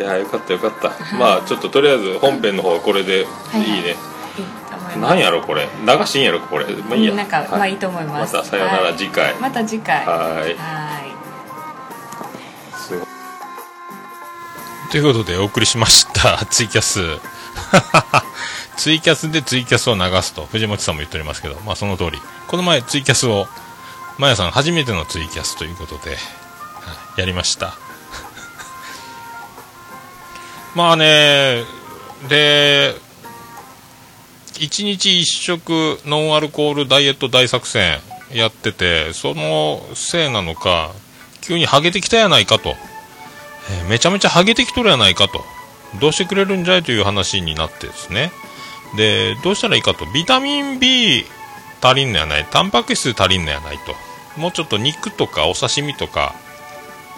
いやよかったよかった。まあちょっととりあえず本編の方はこれでいい。ね、いいと思います。なんやろこれ？流していいんやろこれ？まあいいや。うんなんか、はいまあいいと思います。またさよならはい。次回。また次回。はい。はい。すごい。ということでお送りしました。ツイキャス。ツイキャスでツイキャスを流すと藤本さんも言っておりますけどまあその通り。この前ツイキャスをまやさん初めてのツイキャスということで、やりました。まあねで1日1食ノンアルコールダイエット大作戦やっててそのせいなのか急にハゲてきたやないかと、えーめちゃめちゃハゲてきとるやないかと。どうしてくれるんじゃいという話になってですね。でどうしたらいいかと。ビタミン B 足りんのやない。タンパク質足りんのやないと。もうちょっと肉とかお刺身とか、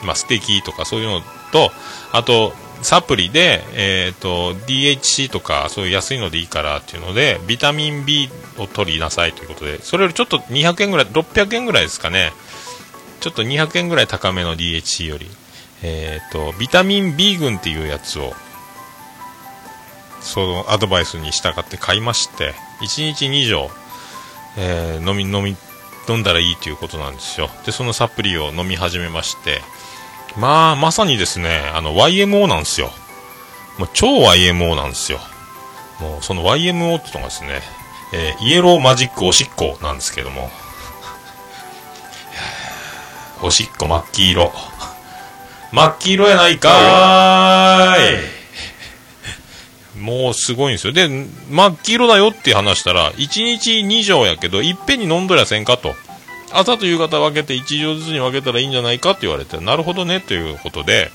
まあ、ステーキとかそういうのとあとサプリで、えー、と DHC とかそういう安いのでいいからっていうのでビタミン B を取りなさいということでそれよりちょっと200円ぐらい600円ぐらいですかね。ちょっと200円ぐらい高めの DHC より、えー、とビタミン B 群っていうやつをそのアドバイスに従って買いまして1日2錠、えー飲み飲み飲んだらいいということなんですよ。でそのサプリを飲み始めまして。まあまさにですねあの YMO なんですよ。もう超 YMO なんですよ。もうその YMO ってのがですね、えーイエローマジックおしっこなんですけども。おしっこ真っ黄色。真っ黄色やないかーい。もうすごいんですよ。で、真っ黄色だよって話したら、1日2錠やけど、いっぺんに飲んどりゃせんかと。朝と夕方分けて1錠ずつに分けたらいいんじゃないかって言われて、なるほどねということで、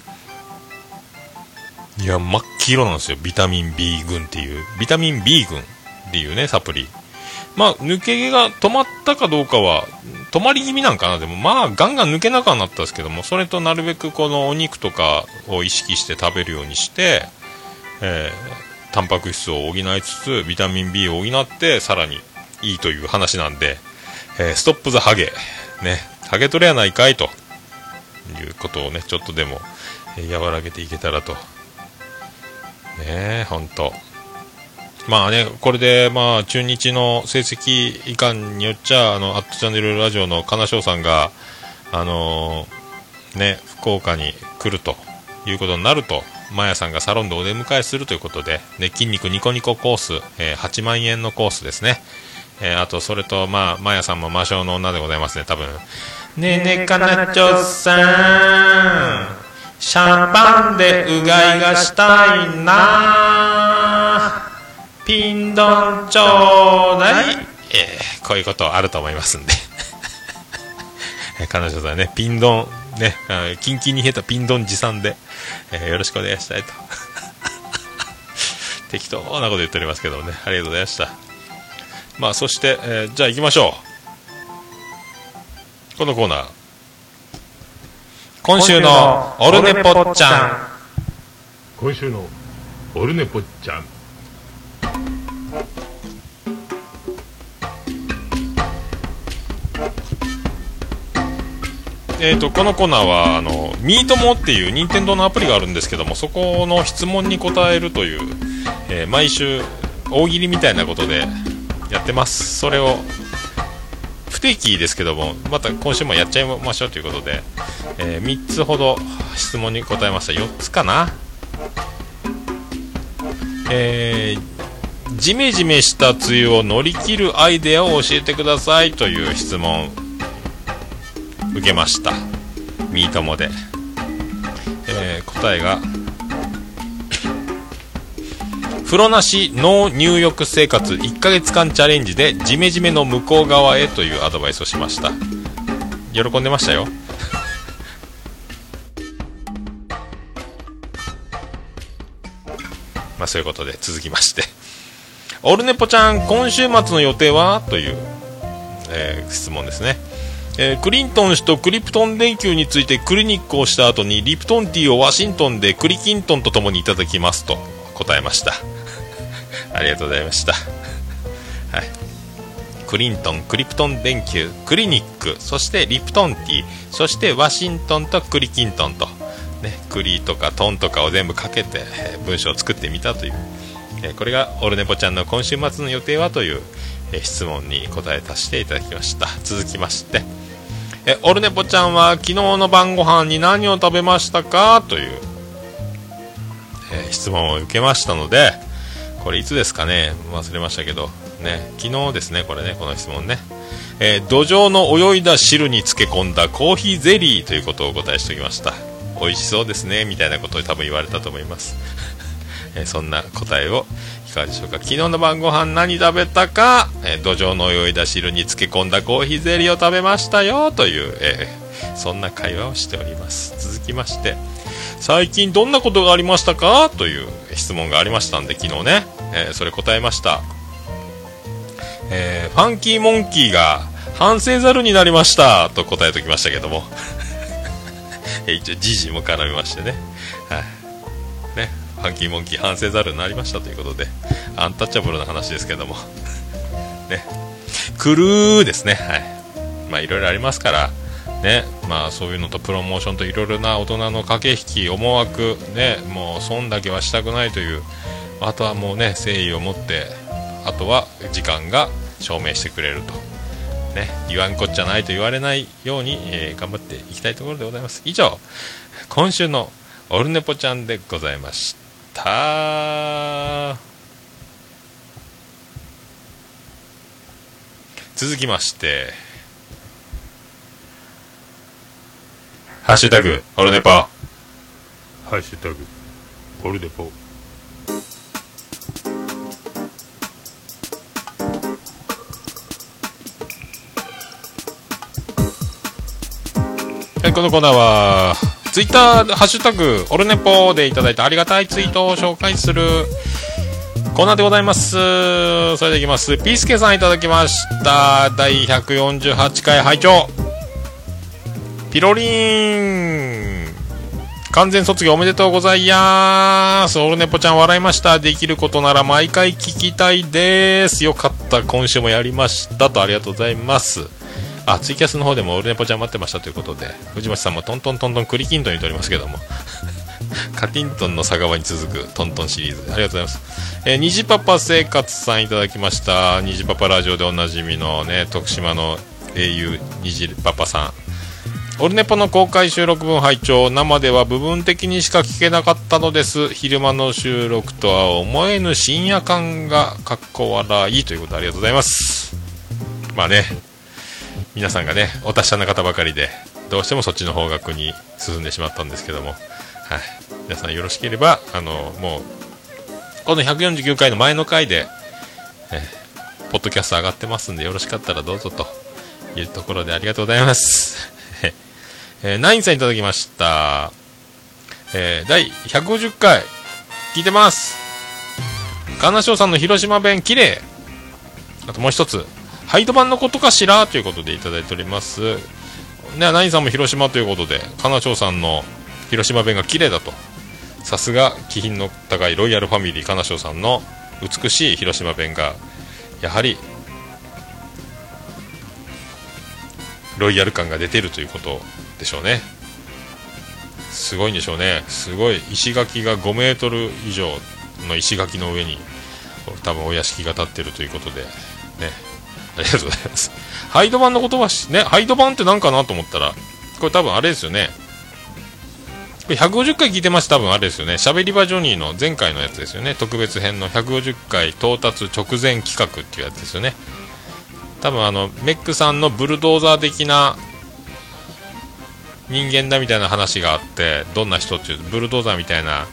いや、真っ黄色なんですよ。ビタミン B 群っていう、ビタミン B 群っていうね、サプリ。まあ、抜け毛が止まったかどうかは、止まり気味なんかな。でも、まあ、ガンガン抜けなくはなったんですけども、それとなるべくこのお肉とかを意識して食べるようにして、えータンパク質を補いつつビタミン B を補ってさらにいいという話なんで、えーストップ・ザ・ハゲねハゲ取れやないかいということをねちょっとでも、えー和らげていけたらと。ねえほんと。まあねこれでまあ中日の成績いかんによっちゃあのアットチャンネルラジオの金賞さんがあのーね福岡に来るということになるとマヤさんがサロンでお出迎えするということで、ね、筋肉ニコニココース、えー8万円のコースですね、えーあとそれとまあマヤさんも魔性の女でございますね。多分。ねえねえかなちょさん。シャンパンでうがいがしたいな。ピンドンちょうだい、えーこういうことあると思いますんで。えー彼女さんね、ピンドン、ね、キンキンに冷えたピンドン持参で、えーよろしくお願いしたいと。適当なこと言っておりますけどもね、ありがとうございました。まあ、そして、えーじゃあ行きましょう。このコーナー。今週のオルネポッチャン。今週のオルネポッチャンえー、とこのコーナーはあのミートモっていう任天堂のアプリがあるんですけどもそこの質問に答えるという、えー毎週大喜利みたいなことでやってます。それを不定期ですけどもまた今週もやっちゃいましょうということで、え3つほど質問に答えました。4つかな？えージメジメした梅雨を乗り切るアイデアを教えてくださいという質問。受けました。ミートモで。えー答えが風呂なしノー入浴生活1ヶ月間チャレンジでジメジメの向こう側へというアドバイスをしました。喜んでましたよ。まあそういうことで続きまして。オルネポちゃん今週末の予定は？という、えー質問ですね。えークリントン氏とクリプトン電球についてクリニックをした後にリプトンティーをワシントンでクリキントンと共にいただきますと答えました。ありがとうございました。はい。クリントンクリプトン電球クリニックそしてリプトンティーそしてワシントンとクリキントンと。ねクリとかトンとかを全部かけてえー文章を作ってみたという。えーこれがオルネポちゃんの今週末の予定はという、え質問に答えさせていただきました。続きましてえオルネポちゃんは昨日の晩ご飯に何を食べましたか？という、えー質問を受けましたのでこれいつですかね？忘れましたけどね昨日ですねこれねこの質問ね。えー土壌の泳いだ汁に漬け込んだコーヒーゼリーということをお答えしておきました。美味しそうですねみたいなことを多分言われたと思います。えーそんな答えをいかがでしょうか？昨日の晩ご飯何食べたか、えー土壌の泳いだ汁に漬け込んだコーヒーゼリーを食べましたよ。という、えーそんな会話をしております。続きまして最近どんなことがありましたか？という質問がありましたんで昨日ね、えーそれ答えました、えファンキーモンキーが反省ざるになりました。と答えておきましたけども。一応ジジも絡めましてね。はい。ファンキーモンキー反省ざるになりましたということでアンタッチャブルな話ですけども。ね。クルーですね。はい。まあいろいろありますからね。まあそういうのとプロモーションといろいろな大人の駆け引き思惑ね。もう損だけはしたくないというあとはもうね誠意を持ってあとは時間が証明してくれると。ね。言わんこっちゃないと言われないように、えー頑張っていきたいところでございます。以上今週のオルネポちゃんでございました。続きまして。ハッシュタグオルネポ。ハッシュタグオルネポ。はいこのコーナーはツイッターハッシュタグオルネポでいただいたありがたいツイートを紹介するコーナーでございます。それでいきます。ピースケさんいただきました。第148回拝聴。ピロリン。完全卒業おめでとうございます。オルネポちゃん笑いました。できることなら毎回聞きたいです。よかった。今週もやりました。とありがとうございます。あツイキャスの方でもオルネポちゃん待ってましたということで藤巻さんもトントントントンクリキントン言っておりますけども。カティントンの佐川に続くトントンシリーズ。ありがとうございます、えー、虹パパ生活さんいただきました。虹パパラジオでおなじみのね徳島の英雄虹パパさん。オルネポの公開収録分拝聴。生では部分的にしか聞けなかったのです。昼間の収録とは思えぬ深夜感がかっこ笑いということでありがとうございます。まあね。皆さんがねお達者な方ばかりでどうしてもそっちの方角に進んでしまったんですけども、はい、皆さんよろしければあのもうこの149回の前の回で、えポッドキャスト上がってますんでよろしかったらどうぞというところでありがとうございます、え、ナインさんいただきました、えー第150回聞いてます。金賞さんの広島弁綺麗。あともう一つ。ハイド版のことかしらということでいただいております。ね、ナインさんも広島ということで、金賞さんの広島弁が綺麗だと。さすが気品の高いロイヤルファミリー金賞さんの美しい広島弁が、やはり、ロイヤル感が出てるということでしょうね。すごいんでしょうね。すごい石垣が5メートル以上の石垣の上に、多分お屋敷が建ってるということで、ね、ありがとうございます。ハイド版の言葉し、ね、ハイド版って何かなと思ったら、これ多分あれですよね。これ150回聞いてます多分あれですよね。喋り場ジョニーの前回のやつですよね。特別編の150回到達直前企画っていうやつですよね。多分あの、メックさんのブルドーザー的な人間だみたいな話があってどんな人っていうとブルドーザーみたいな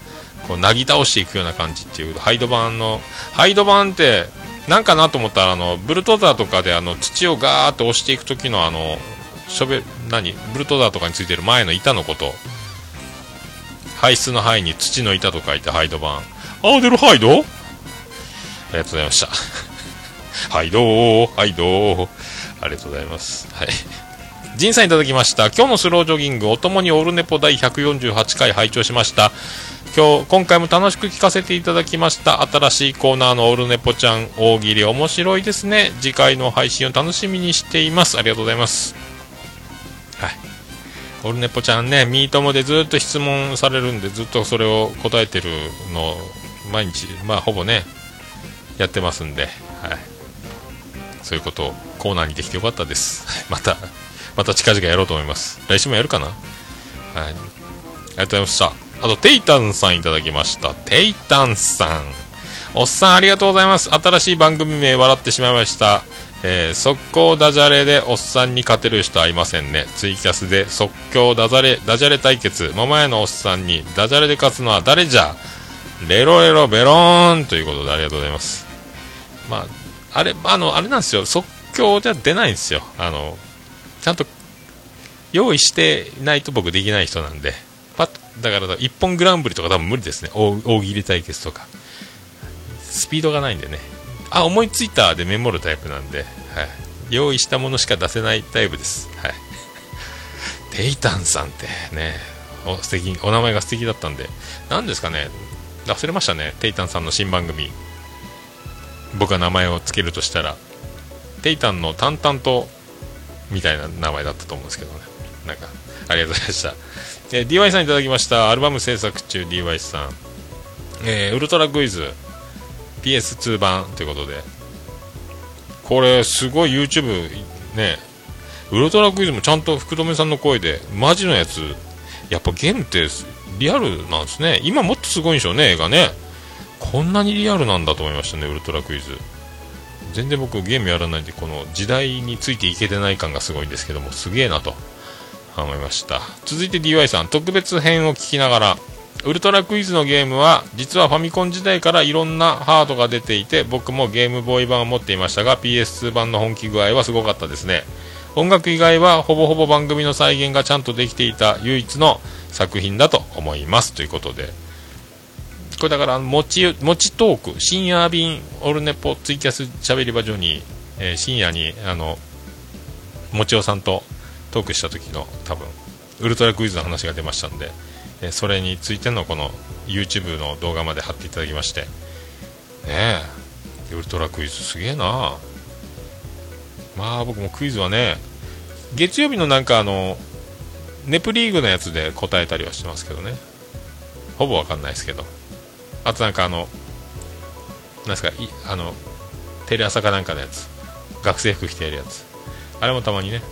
こうなぎ倒していくような感じっていうハイド版のハイド版ってなんかなと思ったらあのブルトザーとかであの土をガーッと押していく時のあのショベ何？ブルトザーとかについてる前の板のこと。排出の範囲に土の板と書いてハイド版。アーデルハイド？ありがとうございました。ハイドーハイドー。ありがとうございます。はい。ジンさんいただきました。今日のスロージョギングおともにオルネポ第148回拝聴しました。今日今回も楽しく聞かせていただきました。新しいコーナーのオルネポちゃん大喜利面白いですね。次回の配信を楽しみにしています。ありがとうございます。はい。オルネポちゃんねミートモでずっと質問されるんでずっとそれを答えてるのを毎日まあほぼねやってますんで。はい。そういうことをコーナーにできてよかったです。またまた近々やろうと思います。来週もやるかな？はい。ありがとうございました。あと、テイタンさんいただきました。テイタンさん。おっさんありがとうございます。新しい番組名笑ってしまいました。えー、速攻ダジャレでおっさんに勝てる人はいませんね。ツイキャスで即興ダジャレ、ダジャレ対決。桃屋のおっさんにダジャレで勝つのは誰じゃ？レロレロベローンということでありがとうございます。まあ、あれ、あの、あれなんですよ。即興じゃ出ないんですよ。あの、ちゃんと用意してないと僕できない人なんで。だから一本グランプリとか多分無理ですね。大大喜利対決とか。スピードがないんでね。あ思いついたでメモるタイプなんで、はい、用意したものしか出せないタイプです、はい、テイタンさんってね。お素敵。お名前が素敵だったんで。何ですかね。忘れましたね。テイタンさんの新番組。僕が名前を付けるとしたら。テイタンの淡々とみたいな名前だったと思うんですけどね。なんかありがとうございました。えー、DY さんいただきました。アルバム制作中 DY さん、えー、ウルトラクイズ。PS2 版ということで。これすごい YouTube ね。ウルトラクイズもちゃんと福留さんの声でマジのやつやっぱゲームってリアルなんですね。今もっとすごいんでしょうね映画ね。こんなにリアルなんだと思いましたねウルトラクイズ。全然僕ゲームやらないんでこの時代についていけてない感がすごいんですけどもすげえなと。思いました。続いて DY さん特別編を聞きながらウルトラクイズのゲームは実はファミコン時代からいろんなハードが出ていて僕もゲームボーイ版を持っていましたが PS2 版の本気具合はすごかったですね。音楽以外はほぼほぼ番組の再現がちゃんとできていた唯一の作品だと思います。ということで。これだからもちもちトーク深夜便オルネポツイキャスしゃべり場所に、えー、深夜にあのもちおさんとトークした時の多分ウルトラクイズの話が出ましたんで、えそれについてのこの YouTube の動画まで貼っていただきましてねえウルトラクイズすげえな。まあ僕もクイズはね月曜日のなんかあのネプリーグのやつで答えたりはしてますけどね。ほぼわかんないですけど。あとなんかあのなんですかいあのテレ朝かなんかのやつ。学生服着てやるやつ。あれもたまにね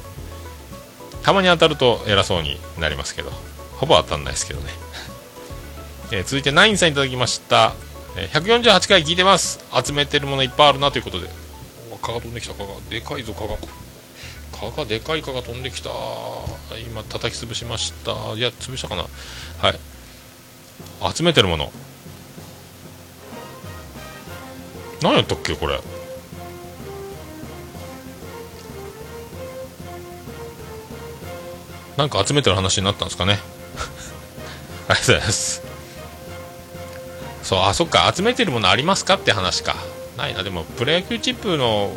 たまに当たると偉そうになりますけどほぼ当たんないですけどね、えー、続いてナインさんいただきました、えー、148回聞いてます。集めてるものいっぱいあるなということで。蚊が飛んできた。蚊がでかいぞ蚊が。蚊がでかい蚊が飛んできた。今叩き潰しました。いや潰したかな。はい。集めてるもの。何やったっけこれ。なんか集めてる話になったんですかね。ありがとうございます。そうあそっか集めてるものありますかって話か。ないな。でもプロ野球チップの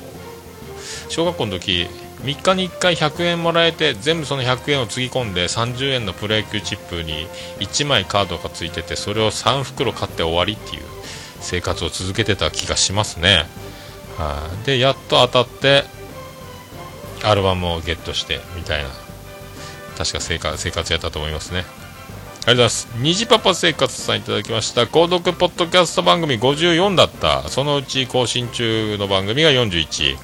小学校の時3日に1回100円もらえて全部その100円をつぎ込んで30円のプロ野球チップに1枚カードがついててそれを3袋買って終わりっていう生活を続けてた気がしますね。はあ、でやっと当たってアルバムをゲットしてみたいな。確か生活生活やったと思いますね。ありがとうございます。虹パパ生活さんいただきました。購読ポッドキャスト番組54だった。そのうち更新中の番組が41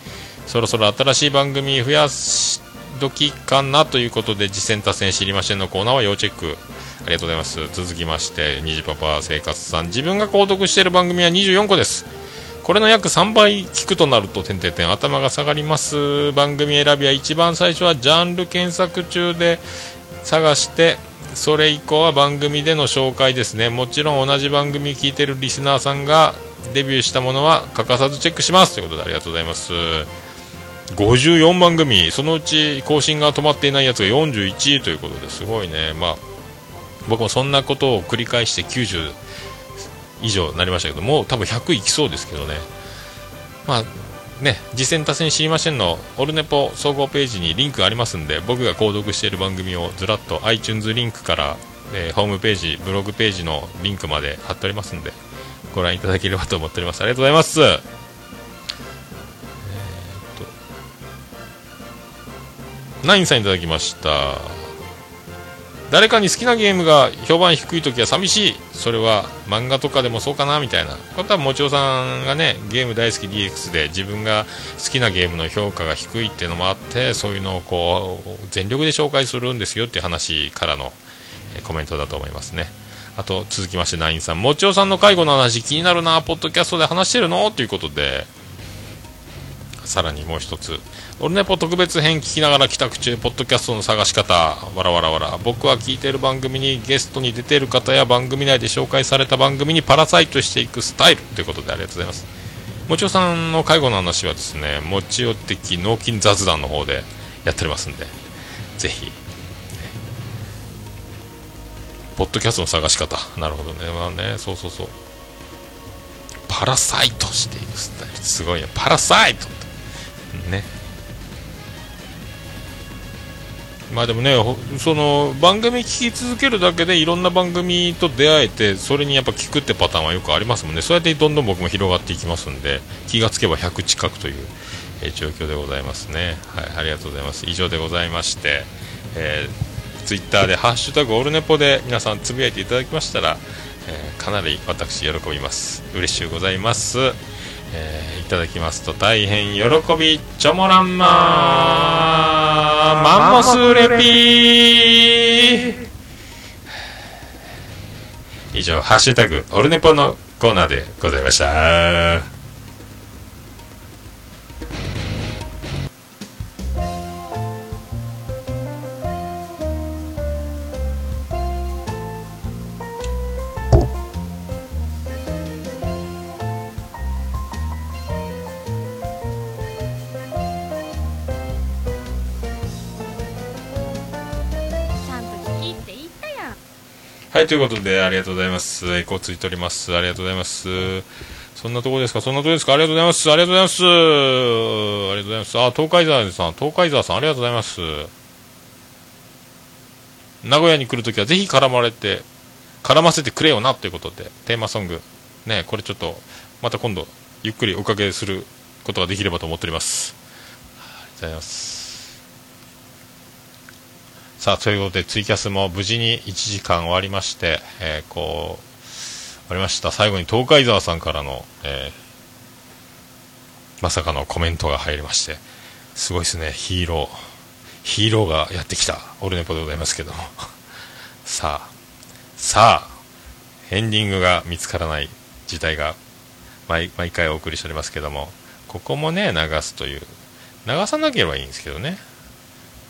そろそろ新しい番組増やし時かなということで次戦多戦知りませんのコーナーは要チェック。ありがとうございます。続きまして虹パパ生活さん。自分が購読している番組は24個です。これの約3倍聞くとなると、点々点頭が下がります。番組選びは一番最初はジャンル検索中で、探してそれ以降は番組での紹介ですね。もちろん同じ番組聞いてるリスナーさんがデビューしたものは欠かさずチェックします。ということでありがとうございます。54番組。そのうち更新が止まっていないやつが41位ということですごいね。まあ僕もそんなことを繰り返して90以上になりましたけどもう多分100いきそうですけどね。まあね、実践達成知りませんのオルネポ総合ページにリンクがありますんで僕が購読している番組をずらっと iTunes リンクから、えーホームページブログページのリンクまで貼っておりますんでご覧いただければと思っております。ありがとうございます。えっとナインさんいただきました。誰かに好きなゲームが評判低い時は寂しい。それは漫画とかでもそうかなみたいな。これ多分もちおさんがねゲーム大好き DX で自分が好きなゲームの評価が低いっていうのもあってそういうのをこう全力で紹介するんですよっていう話からのコメントだと思いますね。あと続きましてナインさん。もちおさんの介護の話気になるな。ポッドキャストで話してるの？ということで。さらにもう一つ。オルネポ特別編聞きながら帰宅中ポッドキャストの探し方わらわらわら。僕は聞いている番組にゲストに出ている方や番組内で紹介された番組にパラサイトしていくスタイルということでありがとうございます。もちおさんの介護の話はですねもちお的脳筋雑談の方でやっておりますんでぜひ。ポッドキャストの探し方。なるほどね。まあねそうそうそう。パラサイトしていくスタイル。すごいね。パラサイトって。ね。まあでもねその番組聞き続けるだけでいろんな番組と出会えてそれにやっぱ聞くってパターンはよくありますもんね。そうやってどんどん僕も広がっていきますんで気がつけば100近くという、えー状況でございますね。はいありがとうございます。以上でございまして、えー、ツイッターで「ハッシュタグオルネポ」で皆さんつぶやいていただきましたら、えーかなり私喜びます。嬉しゅうございます。えーいただきますと大変喜びチョモランマーマンモスレピー。以上「ハッシュタグオルネポ」のコーナーでございましたということで、ありがとうございます。エコーついております。ありがとうございます。そんなとこですか？そんなとこですか？ありがとうございます。ありがとうございます。ありがとうございます。あ、東海沢さん、東海沢さん、ありがとうございます。名古屋に来るときはぜひ絡まれて、絡ませてくれよなということで、テーマソング、ね、これちょっと、また今度、ゆっくりおかけすることができればと思っております。ありがとうございます。さあということでツイキャスも無事に1時間終わりまして、えーこう終わりました。最後に東海沢さんからの、えーまさかのコメントが入りましてすごいですね。ヒーローヒーローがやってきた。オルネポでございますけども。さあさあエンディングが見つからない事態が毎毎回お送りしておりますけどもここもね流すという流さなければいいんですけどね。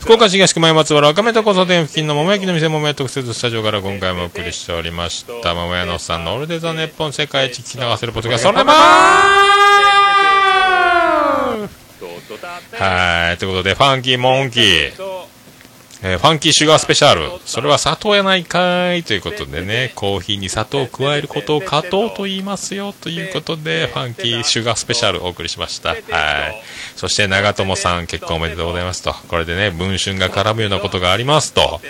福岡市東区前松原赤目と交差点付近の桃焼きの店桃屋特設スタジオから今回もお送りしておりました。桃屋のおっさんのオールデザネッポン世界一聞き流せるポッドキャストそれでもはいということでファンキーモンキーえーファンキーシュガースペシャル。それは砂糖やないかいということでね、コーヒーに砂糖を加えることを加糖と言いますよということで、ファンキーシュガースペシャルお送りしました。はい。そして長友さん結婚おめでとうございますと。これでね、文春が絡むようなことがありますと、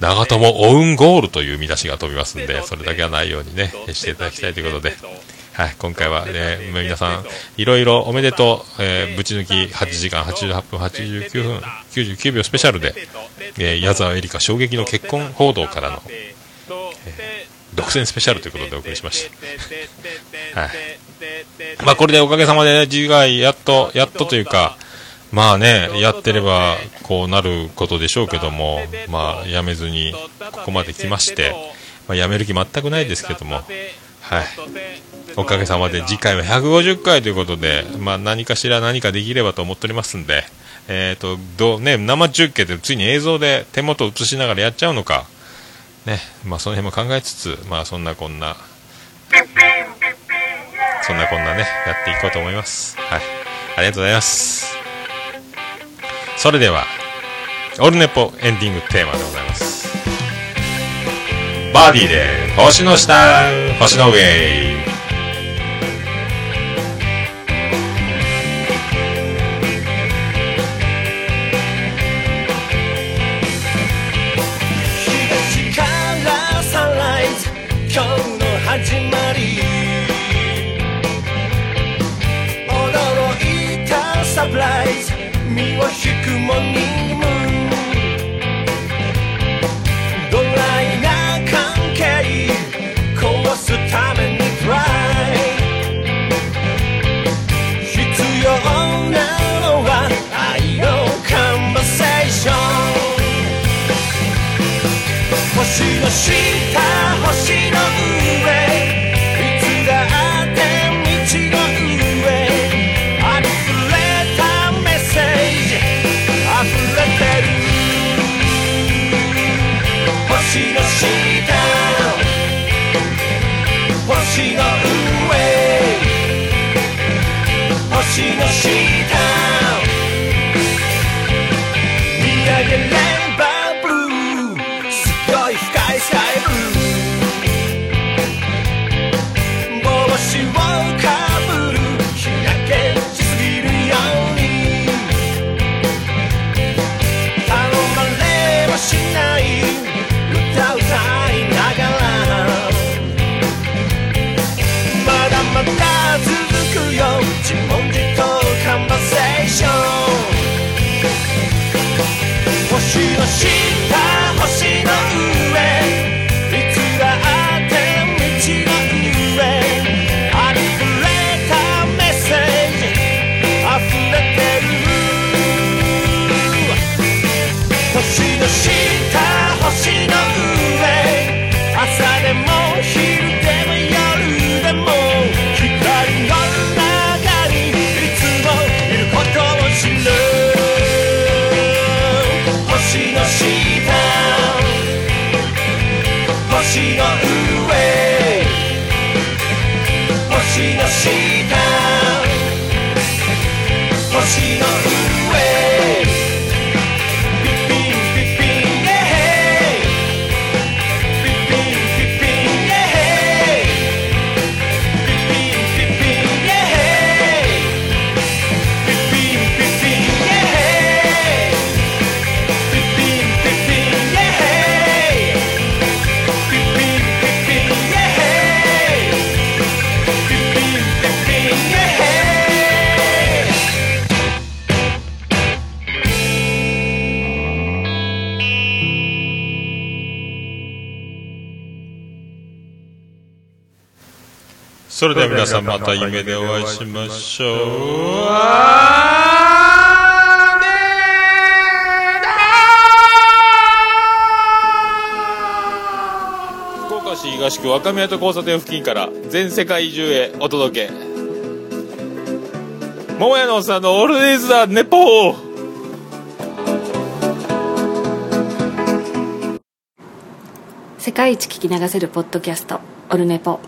長友オウンゴールという見出しが飛びますんで、それだけはないようにね、していただきたいということで。はい、今回はね、皆さん、いろいろおめでとう、えーぶち抜き8時間88分89分99秒スペシャルで、えー矢沢絵里香衝撃の結婚報道からの、えー独占スペシャルということでお送りしました。はい。まあこれでおかげさまでね、次回やっと、やっとというか、まあね、やってればこうなることでしょうけども、まあやめずにここまで来まして、まあやめる気全くないですけども、はい。おかげさまで次回は150回ということで、まあ何かしら何かできればと思っておりますんで、えっ、と、どうね、生中継でついに映像で手元を映しながらやっちゃうのか、ね、まあその辺も考えつつ、まあそんなこんな、そんなこんなね、やっていこうと思います。はい。ありがとうございます。それでは、オルネポエンディングテーマでございます。バーディーで、星の下、星の上。それでは皆さんまた夢でお会いしましょう。福岡市東区若宮と交差点付近から全世界中へお届け。桃屋のおっさんのオールデイズ・ザ・ネポー世界一聞き流せるポッドキャストオルネポ